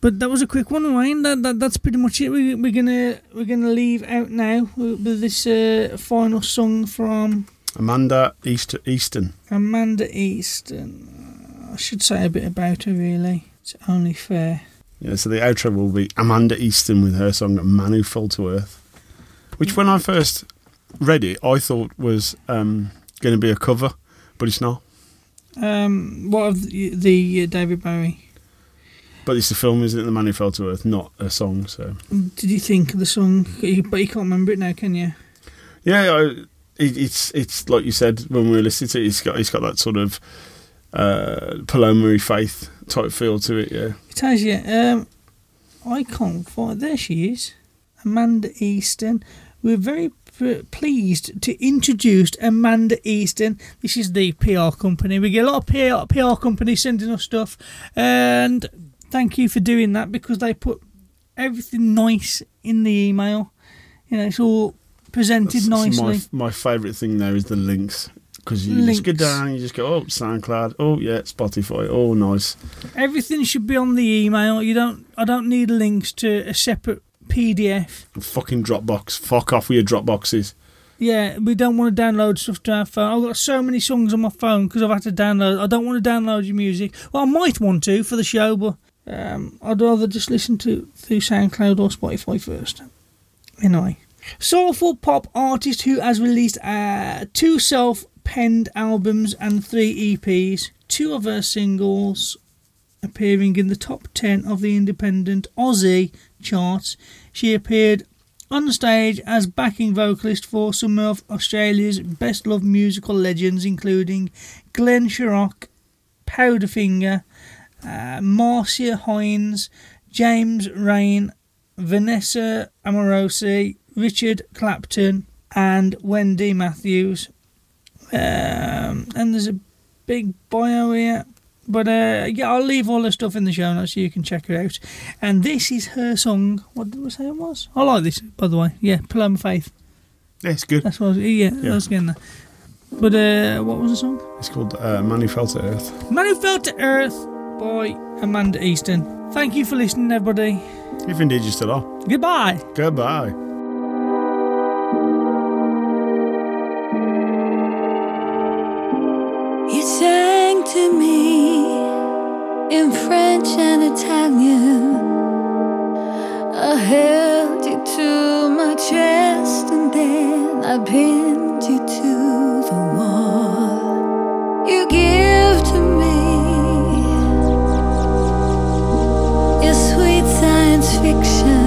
But that was a quick one, Wayne. That, that that's pretty much it. We, we're gonna we're gonna leave out now with this uh, final song from Amanda East Easton. Amanda Easton. I should say a bit about her, really. It's only fair. Yeah, so the outro will be Amanda Easton with her song "Man Who Fell to Earth," which when I first read it, I thought was um, going to be a cover, but it's not. Um, what of the, the uh, David Bowie? But it's the film, isn't it? The Man Who Fell to Earth, not a song. So Did you think of the song? But you can't remember it now, can you? yeah, I, it, it's it's like you said when we were listening to it. It's got it's got that sort of uh, Paloma Faith type feel to it. Yeah, It has, yeah. Um, I can't find. There she is, Amanda Easton. We're very pleased to introduce Amanda Easton. This is the PR company. We get a lot of PR, PR companies sending us stuff, and thank you for doing that because they put everything nice in the email. You know, it's all presented nicely. My, my favourite thing there is the links. Because you just go Links. down, you just go, oh, SoundCloud, oh, yeah, Spotify, oh, nice. Everything should be on the email. You don't. I don't need links to a separate PDF. Fucking Dropbox. Fuck off with your Dropboxes. Yeah, we don't want to download stuff to our phone. I've got so many songs on my phone because I've had to download. I don't want to download your music. Well, I might want to for the show, but um, I'd rather just listen to through SoundCloud or Spotify first. Anyway, soulful pop artist who has released uh, two self-penned albums and three EPs. Two of her singles appearing in the top 10 of the independent Aussie charts. She appeared on stage as backing vocalist for some of Australia's best loved musical legends, including Glenn Shorrock, Powderfinger, uh, Marcia Hines, James Reyne, Vanessa Amorosi, Richard Clapton, and Wendy Matthews. Um, and there's a big bio here. But uh, yeah, I'll leave all the stuff in the show notes so you can check it out. And this is her song. What did we say it was? I like this, by the way. Yeah, Paloma Faith. Yeah, it's good. That's what I was, yeah, Yeah. I was getting there. But uh, what was the song? It's called uh, Man Who Fell to Earth. Man Who Fell to Earth by Amanda Easton. Thank you for listening, everybody. If indeed you still are. Goodbye. Goodbye. You sang to me in French and Italian. I held you to my chest and then I pinned you to the wall. You fiction.